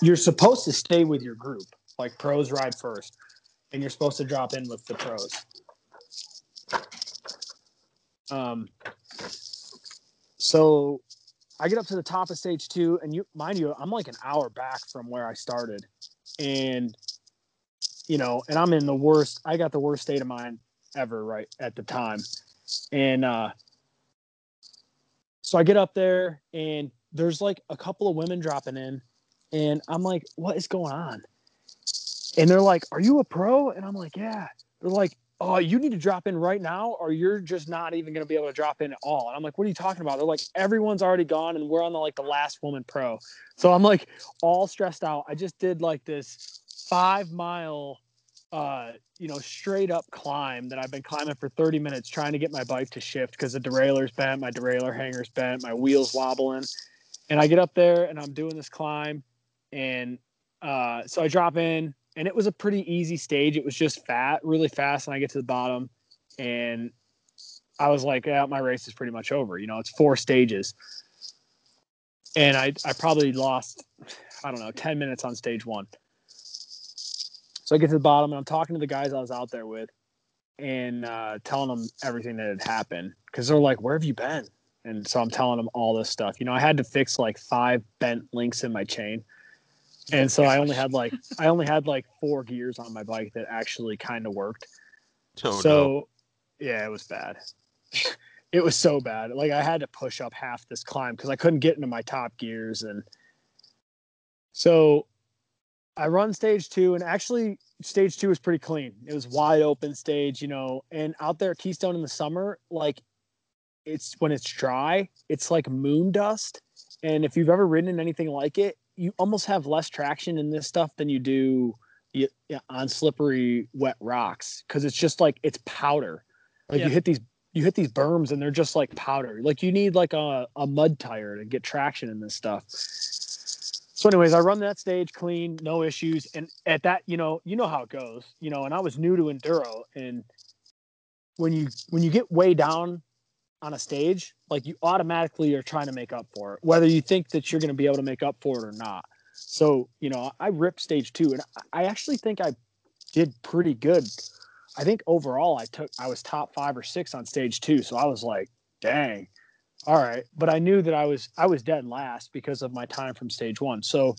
you're supposed to stay with your group. Like pros ride first, and you're supposed to drop in with the pros. Um, so I get up to the top of stage two, and you mind you, I'm like an hour back from where I started, and you know, and I'm in the worst. I got the worst state of mind ever right at the time, and uh, so I get up there, and there's like a couple of women dropping in, and I'm like, what is going on? And they're like, are you a pro? And I'm like, yeah. They're like, oh, you need to drop in right now, or you're just not even going to be able to drop in at all. And I'm like, what are you talking about? They're like, everyone's already gone, and we're on the like the last woman pro. So I'm like all stressed out. I just did like this five mile, uh, you know, straight up climb that I've been climbing for 30 minutes trying to get my bike to shift because the derailleur's bent, my derailleur hanger's bent, my wheels wobbling. And I get up there and I'm doing this climb, and uh, so I drop in, and it was a pretty easy stage. It was just fat, really fast, and I get to the bottom, and I was like, "Yeah, my race is pretty much over." You know, it's four stages, and I I probably lost, I don't know, ten minutes on stage one. So I get to the bottom, and I'm talking to the guys I was out there with, and uh, telling them everything that had happened because they're like, "Where have you been?" And so I'm telling them all this stuff. You know, I had to fix like five bent links in my chain and so I only had like I only had like four gears on my bike that actually kind of worked. Oh, so no. yeah, it was bad. it was so bad. Like I had to push up half this climb because I couldn't get into my top gears, and so I run stage two, and actually stage two was pretty clean. It was wide open stage, you know, and out there at Keystone in the summer, like it's when it's dry, it's like moon dust. And if you've ever ridden in anything like it, you almost have less traction in this stuff than you do y- y- on slippery wet rocks because it's just like it's powder. Like Yeah. you hit these you hit these berms and they're just like powder. Like you need like a, a mud tire to get traction in this stuff. So, anyways, I run that stage clean, no issues. And at that, you know, you know how it goes, you know, and I was new to enduro and when you when you get way down on a stage, like you automatically are trying to make up for it, whether you think that you're going to be able to make up for it or not. So, you know, I ripped stage two, and I actually think I did pretty good. I think overall, I took I was top five or six on stage two, so I was like, dang, all right. But I knew that I was I was dead last because of my time from stage one. So,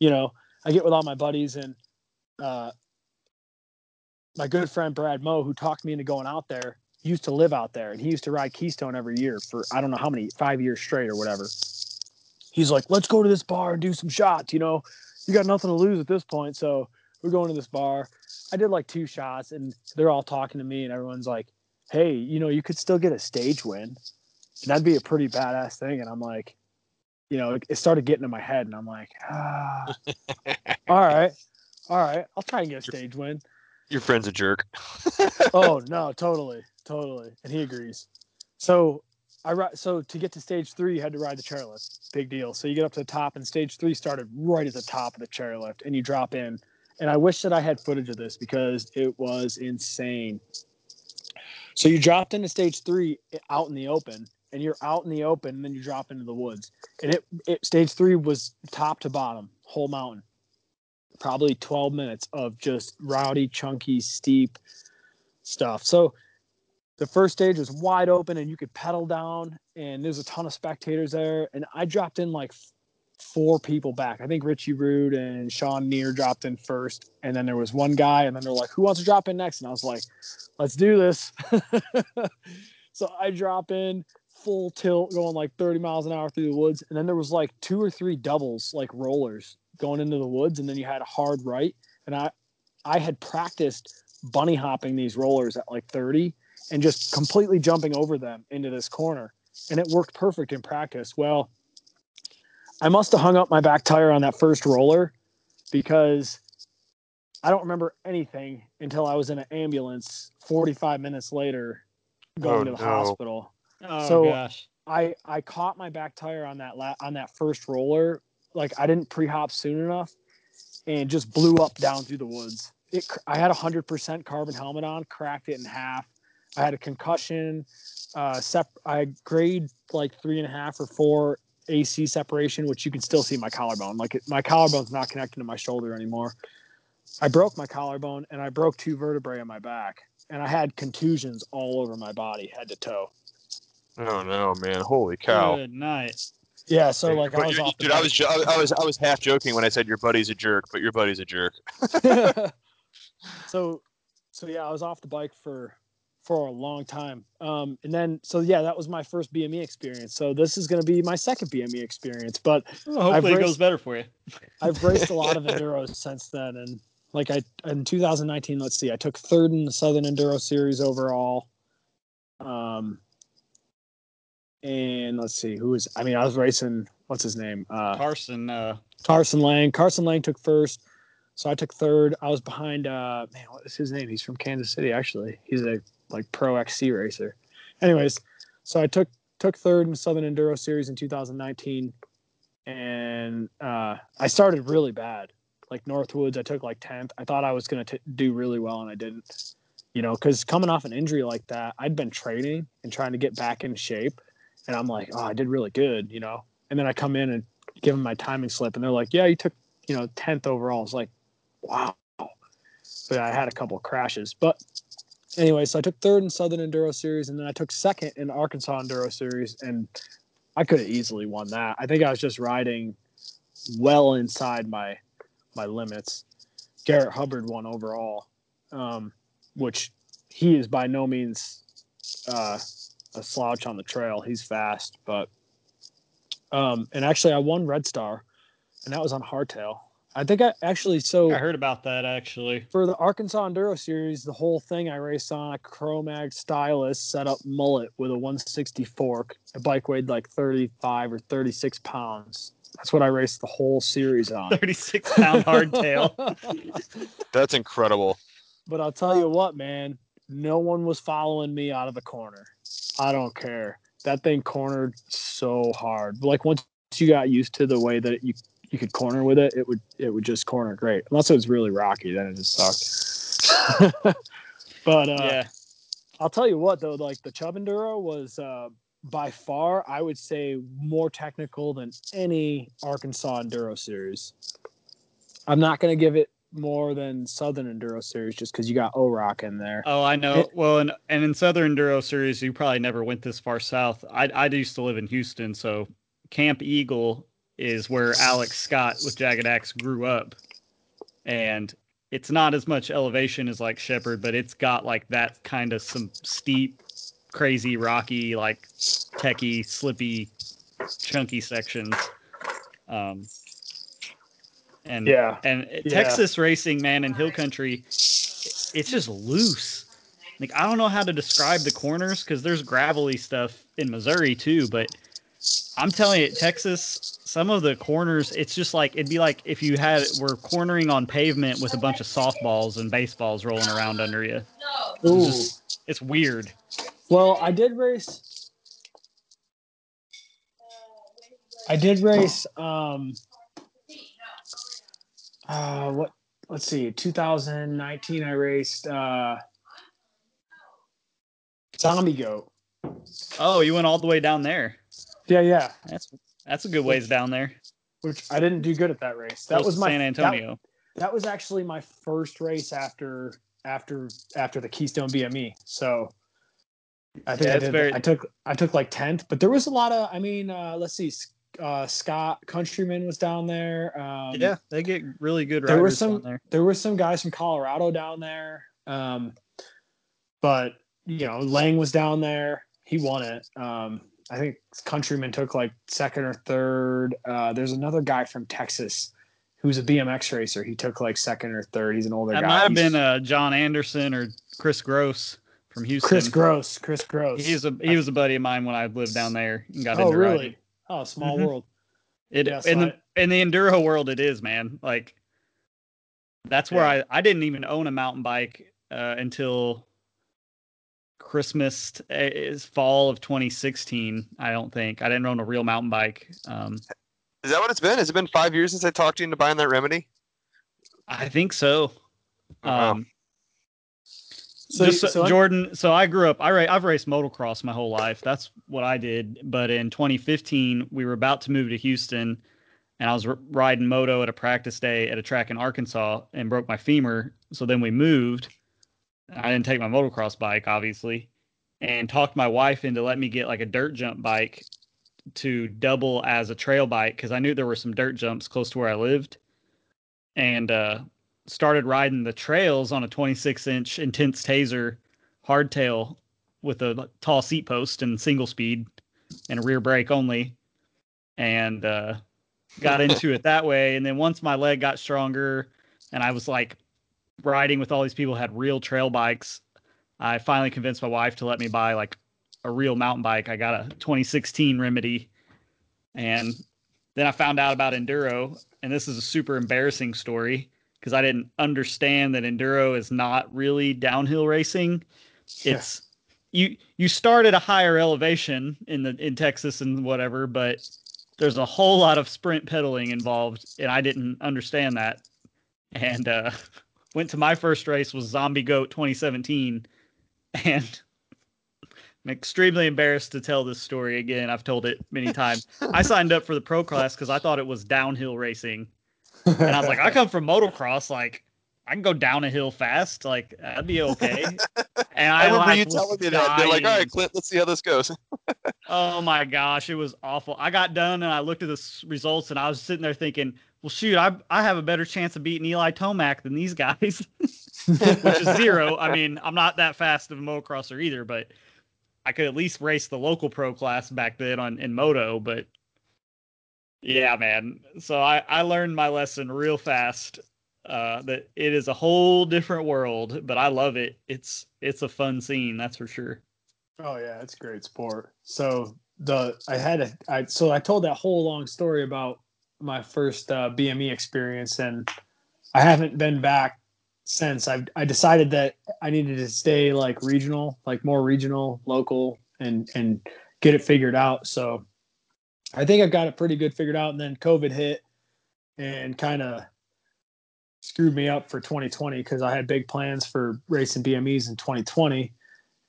you know, I get with all my buddies and uh, my good friend Brad Moe, who talked me into going out there, used to live out there and he used to ride Keystone every year for I don't know how many, five years straight or whatever. He's like, let's go to this bar and do some shots. You know, you got nothing to lose at this point. So we're going to this bar. I did like two shots and they're all talking to me and everyone's like, hey, you know, you could still get a stage win. And that'd be a pretty badass thing. And I'm like, you know, it, started getting in my head and I'm like, ah, all right. All right. I'll try and get a stage win Your friend's a jerk. oh no, totally, totally, and he agrees. So I ri- so to get to stage three, you had to ride the chairlift. Big deal. So you get up to the top, and stage three started right at the top of the chairlift, and you drop in. And I wish that I had footage of this because it was insane. So you dropped into stage three eh, out in the open, and you're out in the open, and then you drop into the woods. And it, it stage three was top to bottom, whole mountain. Probably 12 minutes of just rowdy, chunky, steep stuff. So the first stage was wide open and you could pedal down and there's a ton of spectators there and I dropped in like four people back. I think Richie Rude and Shawn Neer dropped in first, and then there was one guy, and then they're like, "Who wants to drop in next?" And I was like, "Let's do this." so I drop in full tilt, going like 30 miles an hour through the woods, and then there was like two or three doubles, like rollers, going into the woods, and then you had a hard right, and I, I had practiced bunny hopping these rollers at like 30 and just completely jumping over them into this corner, and it worked perfect in practice. Well I must have hung up my back tire on that first roller because I don't remember anything until I was in an ambulance 45 minutes later going Oh, to the no. hospital. Oh So- gosh. I I caught my back tire on that la- on that first roller like I didn't pre-hop soon enough and just blew up down through the woods. It cr- I had a 100% carbon helmet on, cracked it in half. I had a concussion. Uh, sep- I grade like three and a half or four AC separation, which you can still see my collarbone. Like it, my collarbone's not connected to my shoulder anymore. I broke my collarbone and I broke two vertebrae in my back, and I had contusions all over my body, head to toe. Oh no, man! Holy cow! Good night. Yeah, so like I was off the dude, I bike. was, jo- I was, I was half joking when I said your buddy's a jerk, but your buddy's a jerk. so so yeah, I was off the bike for for a long time. Um and then so yeah, that was my first BME experience. So this is going to be my second BME experience, but Well, hopefully it raced- goes better for you. I've raced a lot of enduros since then and like I in 2019, let's see, I took third in the Southern Enduro Series overall. Um and let's see who was I mean, I was racing what's his name? Uh Carson, uh, Carson Lang. Carson Lang took first. So I took third. I was behind uh man, what is his name? He's from Kansas City, actually. He's a like pro XC racer. Anyways, so I took took third in Southern Enduro Series in 2019. And uh I started really bad. Like Northwoods, I took like 10th. I thought I was gonna t- do really well and I didn't. You know, because coming off an injury like that, I'd been training and trying to get back in shape. And I'm like, oh, I did really good, you know. And then I come in and give them my timing slip, and they're like, "Yeah, you took you know tenth overall." It's like, wow. But I had a couple crashes. But anyway, so I took third in Southern Enduro Series, and then I took second in Arkansas Enduro Series, and I could have easily won that. I think I was just riding well inside my my limits. Garrett Hubbard won overall, um, which he is by no means uh, a slouch on the trail. He's fast, but um, and actually I won Red Star, and that was on hardtail. I think I actually so I heard about that actually. for the Arkansas Enduro Series, the whole thing I raced on a Chromag Stylus setup mullet with a 160 fork. A bike weighed like 35 or 36 pounds. That's what I raced the whole series on. 36 pound hardtail. That's incredible. but I'll tell you what, man, no one was following me out of the corner. I don't care. That thing cornered so hard. Like once you got used to the way that you you could corner with it, it would it would just corner great. Unless it was really rocky, then it just sucked. but uh, yeah. I'll tell you what though, like the Chubb Enduro was uh, by far, I would say, more technical than any Arkansas Enduro series. I'm not going to give it more than Southern Enduro series just because you got O-Rock in there. Oh, I know. It- well, and, and in Southern Enduro Series, you probably never went this far south. I, I used to live in Houston, so Camp Eagle is where Alex Scott with Jagged Axe grew up. And it's not as much elevation as like Shepherd, but it's got like that kind of some steep, crazy, rocky, like techie, slippy, chunky sections. Um, and Yeah. and Yeah. Texas racing, man, in hill country, it's just loose. Like I don't know how to describe the corners because there's gravelly stuff in Missouri too, but I'm telling you, Texas, some of the corners, it's just like it'd be like if you had were cornering on pavement with a bunch of softballs and baseballs rolling around under you. Ooh. Just- It's weird. Well, I did race. I did race. Um, uh, what? Let's see. 2019, I raced uh, Zombie Goat. Oh, you went all the way down there. Yeah, yeah. That's that's a good ways down there. Which I didn't do good at that race. That Close was my San Antonio. That, was actually my first race after after after the Keystone BME. So I think Yeah, I did. very- I took I took like tenth, but there was a lot of. I mean, uh, let's see. Uh, Scott Countryman was down there. Um, yeah, they get really good there were some there. there were some guys from Colorado down there. Um, but you know, Lang was down there. He won it. Um, I think Countryman took like second or third. Uh, there's another guy from Texas who's a BMX racer. He took like second or third. He's an older That guy. might have He's- been uh, John Anderson or Chris Gross from Houston. Chris Gross. Chris Gross. He was a he was a buddy of mine when I lived down there and got oh, into really? riding. Oh, small Mhm. world. It Yeah, so in the in the enduro world, it is man. Like that's where Yeah. I I didn't even own a mountain bike uh, until Christmas uh, is fall of 2016. I don't think I didn't own a real mountain bike. Um, Is that what it's been? Has it been five years since I talked to you into buying that remedy? I think so. Wow. So, just so, Jordan, so I grew up. I ra- I've raced motocross my whole life. That's what I did. But in 2015, we were about to move to Houston, and I was r- riding moto at a practice day at a track in Arkansas and broke my femur. So then we moved. I didn't take my motocross bike, obviously, and talked my wife into letting me get like a dirt jump bike to double as a trail bike because I knew there were some dirt jumps close to where I lived, and uh, started riding the trails on a 26 inch Intense Tazer hardtail with a tall seat post and single speed and a rear brake only and uh, got into it that way. And then once my leg got stronger and i was like riding with all these people who had real trail bikes i finally convinced my wife to let me buy like a real mountain bike. I got a 2016 remedy and then i found out about enduro. And this is a super embarrassing story because I didn't understand that enduro is not really downhill racing. Yeah. It's you you start at a higher elevation in the in Texas and whatever, but there's a whole lot of sprint pedaling involved, and I didn't understand that. And uh, went to my first race was Zombie Goat 2017, and I'm extremely embarrassed to tell this story again. I've told it many times. I signed up for the pro class because I thought it was downhill racing and I was like, I come from motocross, like I can go down a hill fast, like that'd be okay. And I I, remember like, you telling me that. They're like, all right. Klint, let's see how this goes. Oh my gosh, it was awful. I got done and I looked at the results and I was sitting there thinking, well, shoot, I I have a better chance of beating Eli Tomac than these guys, which is zero. I mean, I'm not that fast of a motocrosser either, but I could at least race the local pro class back then on in moto. But yeah, man. So I I learned my lesson real fast. Uh, that it is a whole different world, but I love it. It's it's a fun scene, that's for sure. Oh yeah, it's great sport. So the I had a I so I told that whole long story about my first uh, BME experience, and I haven't been back since. I I decided that I needed to stay like regional, like more regional, local, and and get it figured out. So I think I've got it pretty good figured out. And then COVID hit and kind of screwed me up for 2020 because I had big plans for racing BMEs in 2020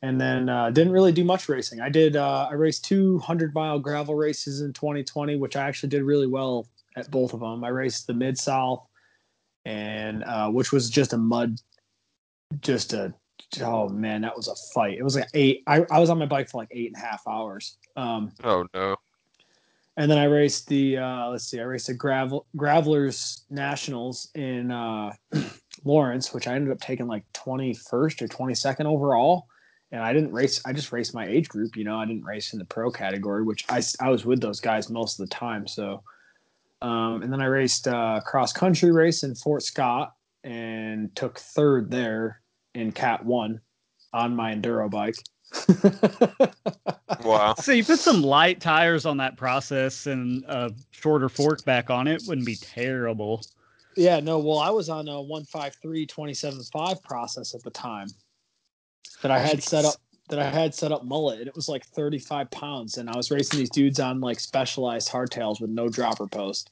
and then uh, didn't really do much racing. I did. Uh, I raced two hundred mile gravel races in 2020, which I actually did really well at both of them. I raced the Mid South, and uh, which was just a mud, just a oh man, that was a fight. It was like eight. I, I was on my bike for like eight and a half hours. Um, Oh no. And then I raced the uh, let's see, I raced the gravel gravelers nationals in uh, Lawrence, which I ended up taking like 21st or 22nd overall. And I didn't race. I just raced my age group. You know, I didn't race in the pro category, which I I was with those guys most of the time. So, um, and then I raced uh, cross country race in Fort Scott and took third there in Cat One on my enduro bike. Wow. So you put some light tires on that process and a shorter fork back on it wouldn't be terrible. Yeah, no, well, I was on a 153 27.5 process at the time that I had set up that I had set up mullet and it was like 35 pounds and I was racing these dudes on like specialized hardtails with no dropper post.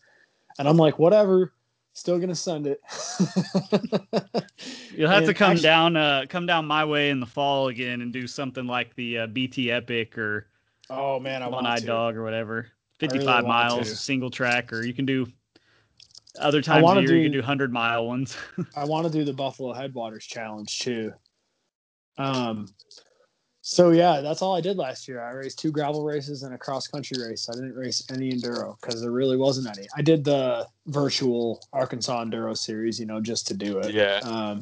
And I'm like, whatever, still gonna send it. You'll have to come actu- down, uh, come down my way in the fall again and do something like the uh, BT Epic or Oh man, I One want Eyed. Dog or whatever. 55 want miles, to. single track, or you can do other times of wanna you can do- do 100 mile ones. I want to do the Buffalo Headwaters challenge too. Um, So yeah, that's all I did last year. I raced two gravel races and a cross country race. I didn't race any enduro because there really wasn't any. I did the virtual Arkansas Enduro Series, you know, just to do it. Yeah. Um,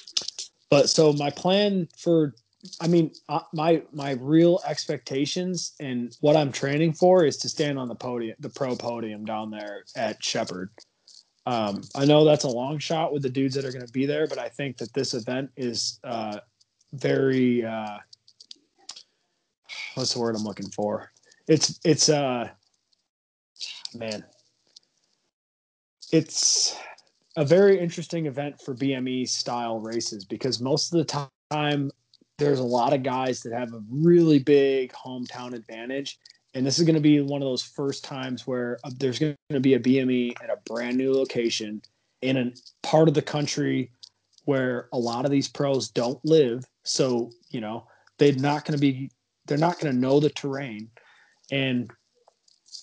but so my plan for, I mean, uh, my my real expectations and what I'm training for is to stand on the podium, the pro podium down there at Shepherd. Um, I know that's a long shot with the dudes that are going to be there, but I think that this event is uh, very. Uh, what's the word I'm looking for? It's it's uh man. It's a very interesting event for BME style races because most of the time there's a lot of guys that have a really big hometown advantage and this is going to be one of those first times where uh, there's going to be a BME at a brand new location in a part of the country where a lot of these pros don't live so you know they're not going to be they're not going to know the terrain. And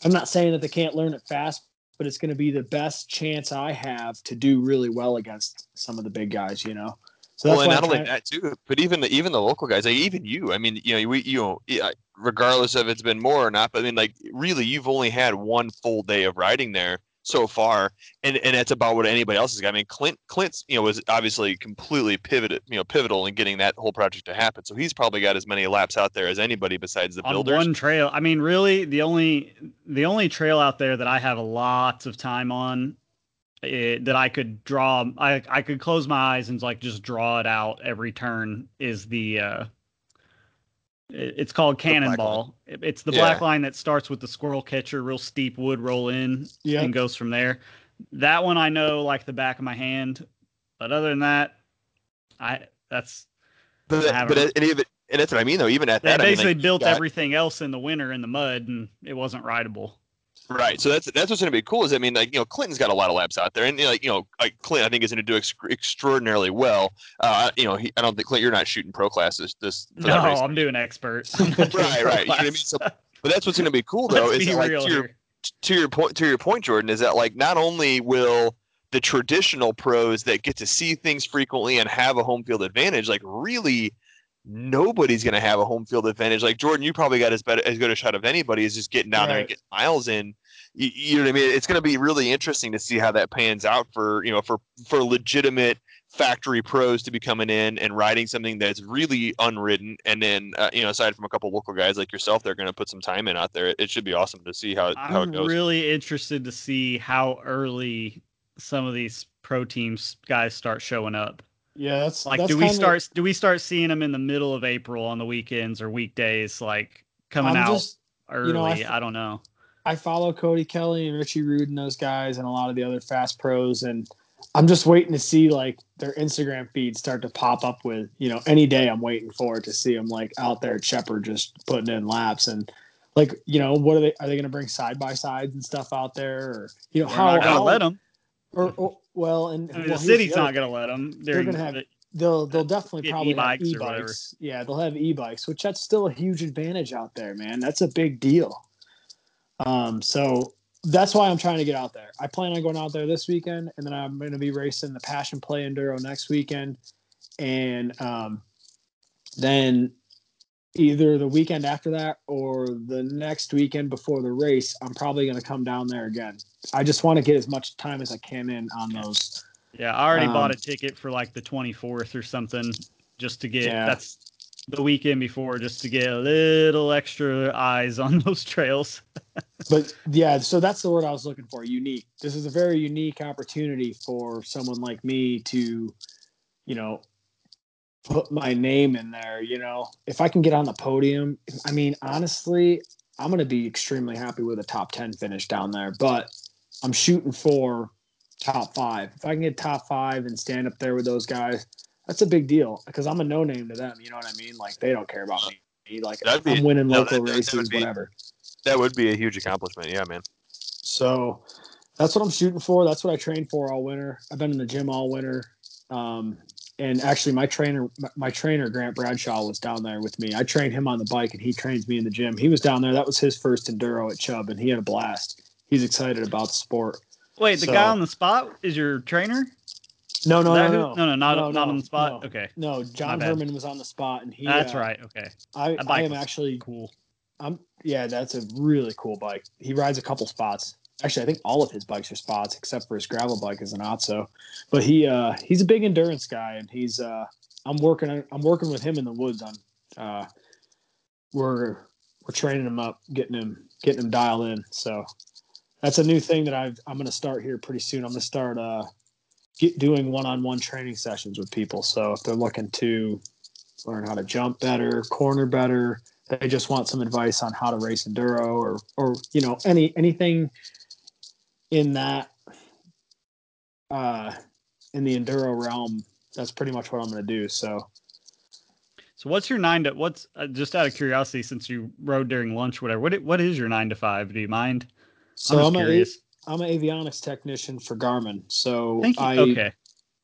I'm not saying that they can't learn it fast, but it's going to be the best chance I have to do really well against some of the big guys, you know. So well, and not only that too, but even the, even the local guys, like even you. I mean, you know, we you know, regardless of it's been more or not, but I mean, like really, you've only had one full day of riding there so far, and and that's about what anybody else has got. I mean, Klint Klint's you know was obviously completely pivoted, you know, pivotal in getting that whole project to happen. So he's probably got as many laps out there as anybody besides the on builders. one trail. I mean, really, the only the only trail out there that I have lots of time on. It, eh, that I could draw, I I could close my eyes and like just draw it out every turn is the uh, it's called Cannonball. It's the black line that starts with the squirrel catcher, real steep wood roll in, yep. and goes from there. That one I know like the back of my hand, but other than that, I that's. But, I but and even and that's what I mean though. Even at they that, basically I mean, like, built got, everything else in the winter in the mud, and it wasn't rideable. Right. So that's that's what's going to be cool. Is I mean, like you know, Clinton's got a lot of laps out there, and you know, like you know, like Clinton, I think is going to do ex- extraordinarily well. Uh, you know, he, I don't think Klint, you're not shooting pro classes this. no, I'm doing expert. I'm right, right. You know what I mean? So, but that's what's going to be cool though. Let's is like to your, to your point, to your point, Jordan, is that like not only will the traditional pros that get to see things frequently and have a home field advantage, like really nobody's going to have a home field advantage. Like Jordan, you probably got as better as good a shot of anybody is just getting down right. there and getting miles in. You, you, know what I mean? It's going to be really interesting to see how that pans out for you know for for legitimate factory pros to be coming in and riding something that's really unridden. And then uh, you know, aside from a couple local guys like yourself, they're going to put some time in out there. It, it should be awesome to see how how it goes. really interested to see how early some of these pro teams guys start showing up. Yeah, that's like. That's do we start? Do we start seeing them in the middle of April on the weekends or weekdays, like coming I'm out just, early? You know, I, I don't know. I follow Cody Kelly and Richie Rude and those guys and a lot of the other fast pros, and I'm just waiting to see like their Instagram feed start to pop up with you know any day. I'm waiting for it to see them like out there at Shepherd just putting in laps and like you know what are they are they going to bring side by sides and stuff out there or you know They're how how, let them or, or well, and I mean, well, the city's the not going to let them. They're, they're going to have. They'll they'll definitely probably e-bikes have e-bikes. Yeah, they'll have e-bikes, which that's still a huge advantage out there, man. That's a big deal. Um, so that's why I'm trying to get out there. I plan on going out there this weekend, and then I'm going to be racing the Passion Play Enduro next weekend, and um, then either the weekend after that or the next weekend before the race, I'm probably going to come down there again. I just want to get as much time as I can in on those. Yeah, I already um, bought a ticket for like the 24th or something just to get yeah. that's the weekend before just to get a little extra eyes on those trails. but yeah, so that's the word I was looking for, unique. This is a very unique opportunity for someone like me to, you know, put my name in there. You know, if I can get on the podium, I mean, honestly, I'm going to be extremely happy with a top 10 finish down there, but I'm shooting for top five. If I can get top five and stand up there with those guys, that's a big deal because I'm a no name to them. You know what I mean? Like they don't care about me. Like That'd I'm winning local that, races, that be, whatever. That would be a huge accomplishment. Yeah, man. So that's what I'm shooting for. That's what I trained for all winter. I've been in the gym all winter. Um, and actually my trainer my trainer grant bradshaw was down there with me i trained him on the bike and he trains me in the gym he was down there that was his first enduro at chubb and he had a blast he's excited about the sport wait the so, guy on the spot is your trainer No, no, no, who- no, no, no, not no, not on the spot. no. Okay, No, John. Herman was on the spot, and he. that's uh, right. Okay, I, I am actually. cool. I'm. Yeah, that's a really cool bike. He rides a couple spots. Actually, I think all of his bikes are spots except for his gravel bike is an Otso. But he uh he's a big endurance guy, and he's uh I'm working I'm working with him in the woods on uh we're we're training him up, getting him getting him dialed in. So that's a new thing that I've I'm gonna start here pretty soon. I'm gonna start uh get doing one-on-one training sessions with people. So if they're looking to learn how to jump better, corner better, they just want some advice on how to race enduro or or you know any anything in that uh in the enduro realm that's pretty much what i'm going to do so So what's your nine to what's uh, just out of curiosity since you rode during lunch whatever what what is your nine to five? Do you mind? So I'm i'm, just a, curious. I'm an avionics technician for garmin so Thank you. i okay.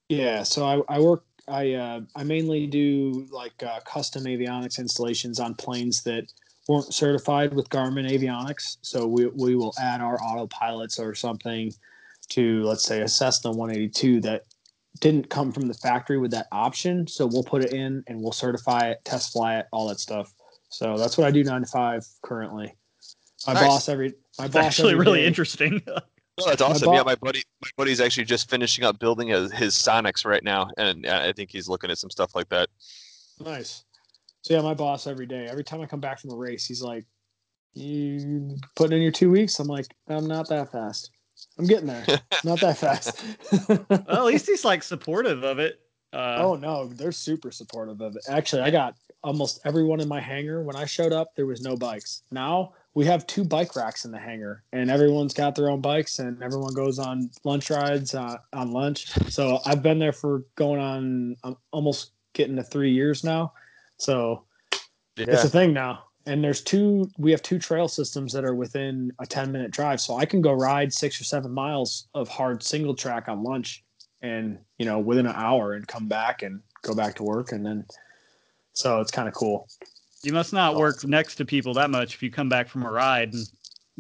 yeah so i, I work i uh, i mainly do like uh, custom avionics installations on planes that weren't certified with garmin avionics so we, we will add our autopilots or something to let's say a cessna 182 that didn't come from the factory with that option so we'll put it in and we'll certify it test fly it all that stuff so that's what i do 9 to 5 currently my Nice. boss every my It's actually really day- interesting. No, that's My awesome. bo- yeah, my buddy, my buddy's actually just finishing up building his, his Sonex right now, and uh, I think he's looking at some stuff like that. Nice. So yeah, my boss every day. Every time I come back from a race, he's like, "You putting in your two weeks?" I'm like, "I'm not that fast. I'm getting there. not that fast." well, at least he's like supportive of it. Uh, oh no, they're super supportive of it. Actually, I got almost everyone in my hangar. When I showed up, there was no bikes. Now we have two bike racks in the hangar, and everyone's got their own bikes, and everyone goes on lunch rides uh, on lunch. So I've been there for going on I'm almost getting to three years now. So it's a thing now. And there's two, we have two trail systems that are within a 10 minute drive. So I can go ride six or seven miles of hard single track on lunch and, you know, within an hour and come back and go back to work. And then, so it's kind of cool. You must not Oh. work next to people that much if you come back from a ride and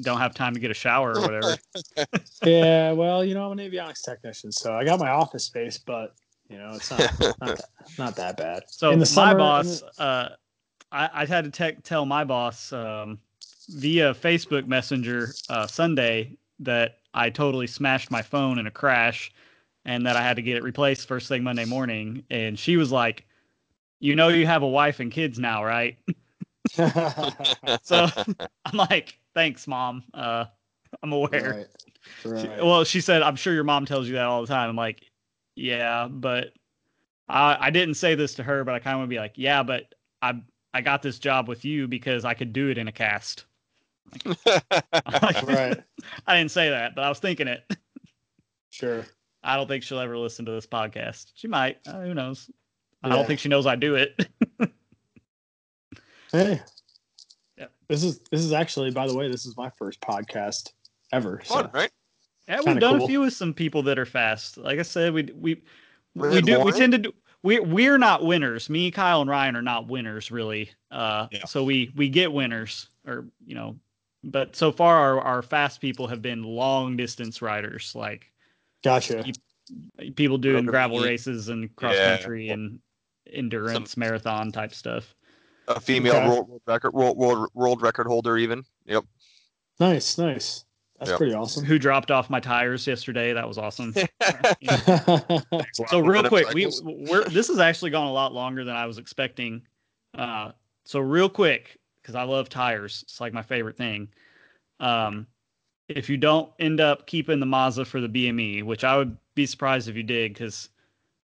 don't have time to get a shower or whatever. yeah. Well, you know, I'm an avionics technician, so I got my office space, but, you know, it's not, not, that, not that bad. So In the my summer- in boss, the- uh, I, I had to te- tell my boss um, via Facebook Messenger uh, Sunday that I totally smashed my phone in a crash, and that I had to get it replaced first thing Monday morning. And she was like, "You know, you have a wife and kids now, right?" So I'm like, "Thanks, mom. Uh, I'm aware." right. She- well, she said, "I'm sure your mom tells you that all the time." I'm like, "Yeah, but I I didn't say this to her, but I kind of want to be like, yeah, but I I got this job with you because I could do it in a cast." right. I didn't say that, but I was thinking it. Sure. I don't think she'll ever listen to this podcast. She might. Uh, who knows? I don't think she knows I do it. Hey. Yep. This is this is actually, by the way, this is my first podcast ever. So. fun, right? yeah, we've done cool. a few with some people that are fast. Like I said, we we We we had do we tend to do we we're not winners. Me, Kyle, and Ryan are not winners really. Uh, Yeah. so we we get winners, or you know, but so far our our fast people have been long distance riders, like Gotcha. People doing gravel races and cross Yeah. country and endurance marathon type stuff. A female Okay. world, world record world, world world record holder, even. Yep. Nice, nice. That's Yep. pretty awesome. Who dropped off my tires yesterday? That was awesome. so real quick, we we're this has actually gone a lot longer than I was expecting. Uh, so real quick, because I love tires, it's like my favorite thing. Um, if you don't end up keeping the Mazza for the BME, which I would be surprised if you did, because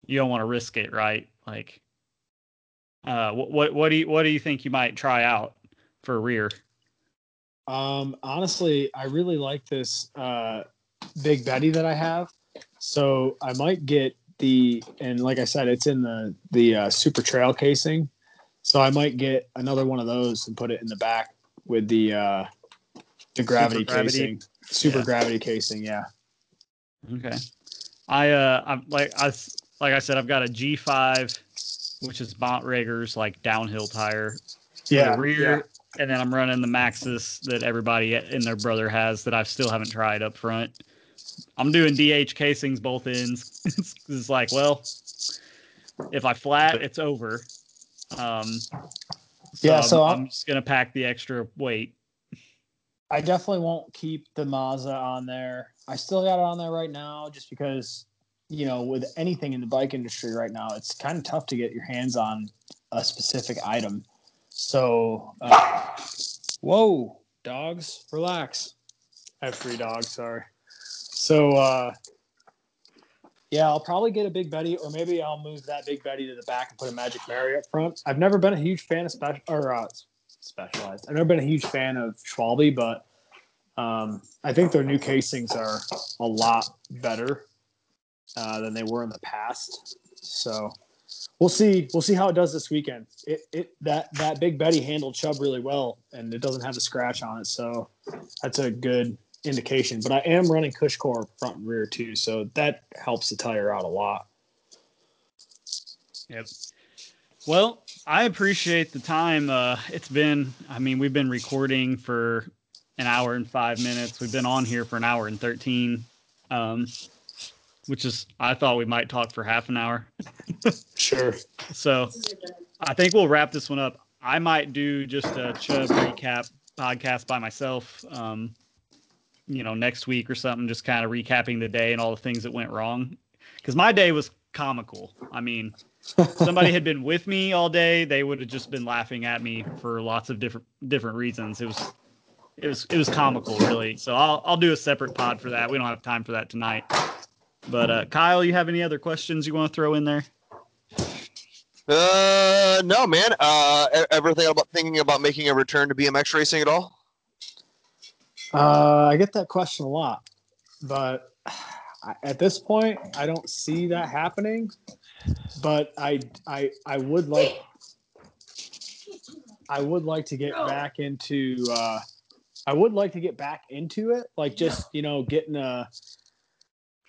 you don't want to risk it, right? Like, uh, what what what do you what do you think you might try out for rear? Um, honestly, I really like this uh, Big Betty that I have. So I might get the and like I said, it's in the the uh, Super Trail casing. So I might get another one of those and put it in the back with the uh, the gravity, gravity? casing, super Yeah. gravity casing. Yeah. Okay. I uh I'm like I like I said I've got a G5 which is Bontrager's like downhill tire Yeah. the rear and then I'm running the Maxxis that everybody and their brother has that I still haven't tried up front. I'm doing DH casings both ends. it's, it's like, well, if I flat, it's over. Um, so Yeah, so I'm, I'm- I'm just gonna pack the extra weight. I definitely won't keep the Mazza on there. I still got it on there right now just because, you know, with anything in the bike industry right now, it's kind of tough to get your hands on a specific item. So, uh, whoa, dogs, relax. I have three dogs, sorry. So, uh, yeah, I'll probably get a Big Betty, or maybe I'll move that Big Betty to the back and put a Magic Mary up front. I've never been a huge fan of special or uh, specialized. I've never been a huge fan of Schwalbe, but um, I think their new casings are a lot better uh, than they were in the past. So we'll see. We'll see how it does this weekend. It, it that that Big Betty handled Chubb really well, and it doesn't have a scratch on it, so that's a good indication. But I am running Cushcore front and rear too, so that helps the tire out a lot. Yep. Well, I appreciate the time. Uh, it's been, I mean, we've been recording for an hour and five minutes. We've been on here for an hour and 13, um, which is, I thought we might talk for half an hour. Sure. So I think we'll wrap this one up. I might do just a Chubb recap podcast by myself, um, you know, next week or something, just kind of recapping the day and all the things that went wrong. Because my day was comical. I mean, somebody had been with me all day, they would have just been laughing at me for lots of different different reasons. It was it was it was comical, really. So I'll I'll do a separate pod for that. We don't have time for that tonight. But uh, Kyle, you have any other questions you want to throw in there? Uh, no, man. Uh, ever think about thinking about making a return to BMX racing at all? Uh, I get that question a lot, but at this point, I don't see that happening. But I, I, I would like, I would like to get back into. Uh, I would like to get back into it, like just you know getting a,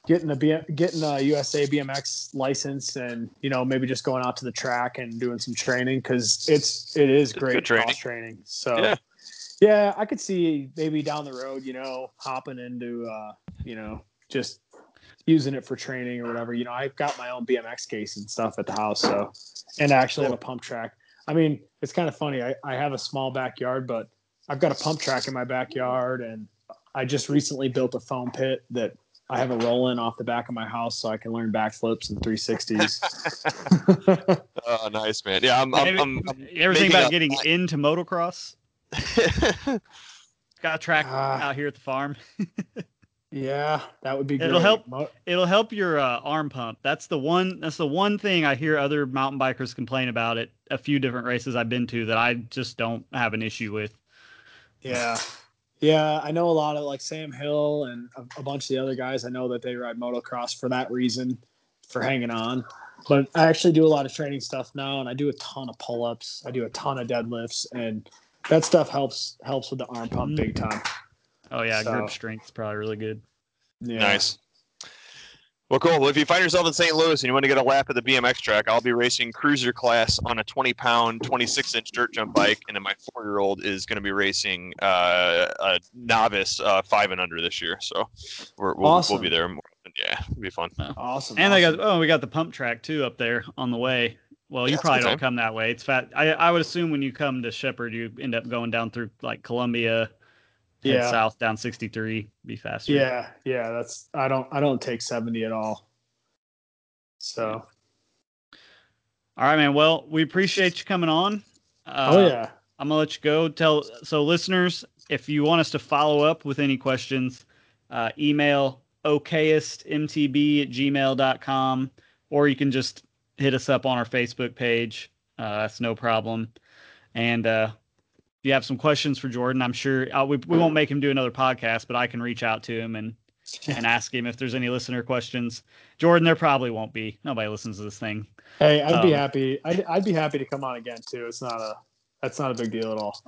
getting a getting a USA BMX license, and you know maybe just going out to the track and doing some training because it's it is great good training. cross training. So Yeah. yeah, I could see maybe down the road, you know, hopping into, uh, you know, just using it for training or whatever. You know, I've got my own BMX case and stuff at the house, so and I actually have a pump track. I mean, it's kind of funny. I, I have a small backyard, but I've got a pump track in my backyard, and I just recently built a foam pit that I have a roll in off the back of my house, so I can learn backflips and 360s. Oh, nice, man. Yeah, I'm. I'm, I'm, I'm you ever think making about a- getting into motocross? Got a track Ah. out here at the farm. yeah, that would be great. It'll help. It'll help your uh, arm pump. That's the one. That's the one thing I hear other mountain bikers complain about at a few different races I've been to that I just don't have an issue with. Yeah. Yeah, I know a lot of like Sam Hill and a, a bunch of the other guys. I know that they ride motocross for that reason, for hanging on. But I actually do a lot of training stuff now, and I do a ton of pull ups. I do a ton of deadlifts, and that stuff helps helps with the arm pump mm-hmm. big time. Oh yeah, So- grip strength's probably really good. Yeah. Nice. Well, cool. Well, if you find yourself in St. Louis and you want to get a lap at the BMX track, I'll be racing cruiser class on a 20 pound, 26 inch dirt jump bike, and then my four year old is going to be racing uh, a novice uh, five and under this year. So we're, we'll, Awesome. we'll be there. More often. Yeah, it'll be fun. Awesome. And they awesome. got oh we got the pump track too up there on the way. Well, you Yeah, probably don't time. come that way. It's fat. I I would assume when you come to Shepherd, you end up going down through like Columbia, head Yeah. south down 63, be faster. Yeah, yeah. That's I don't I don't take seventy at all. So All right, man. Well, we appreciate you coming on. Uh, oh yeah. I'm gonna let you go. Tell so listeners, if you want us to follow up with any questions, uh, email okayestmtb at gmail.com or you can just hit us up on our Facebook page. Uh, that's no problem. And uh, if you have some questions for Jordan, I'm sure uh, we, we won't make him do another podcast, but I can reach out to him and and ask him if there's any listener questions. Jordan, there probably won't be. Nobody listens to this thing. Hey, I'd be Um, happy. I'd, I'd be happy to come on again too. It's not a that's not a big deal at all.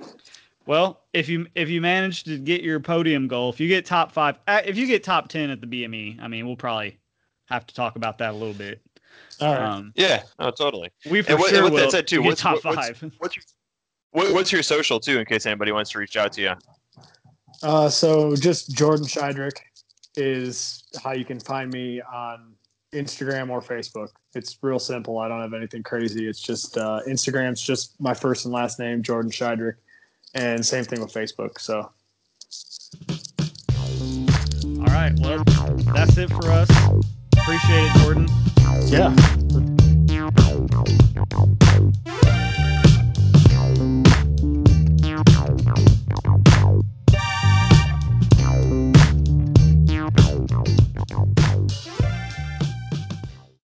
Well, if you if you manage to get your podium goal, if you get top five, uh, if you get top ten at the BME, I mean, we'll probably have to talk about that a little bit. All right. Um, Yeah, no, totally. we for And what- sure and with that said, too, get what's- top what- what's- five. What's your what, what's your social too, in case anybody wants to reach out to you? Uh, so just Jordan Sheiderich is how you can find me on Instagram or Facebook. It's real simple. I don't have anything crazy. It's just uh, Instagram's just my first and last name, Jordan Sheiderich, and same thing with Facebook. So. All right. Well, that's it for us. Appreciate it, Jordan. Yeah. Thank you.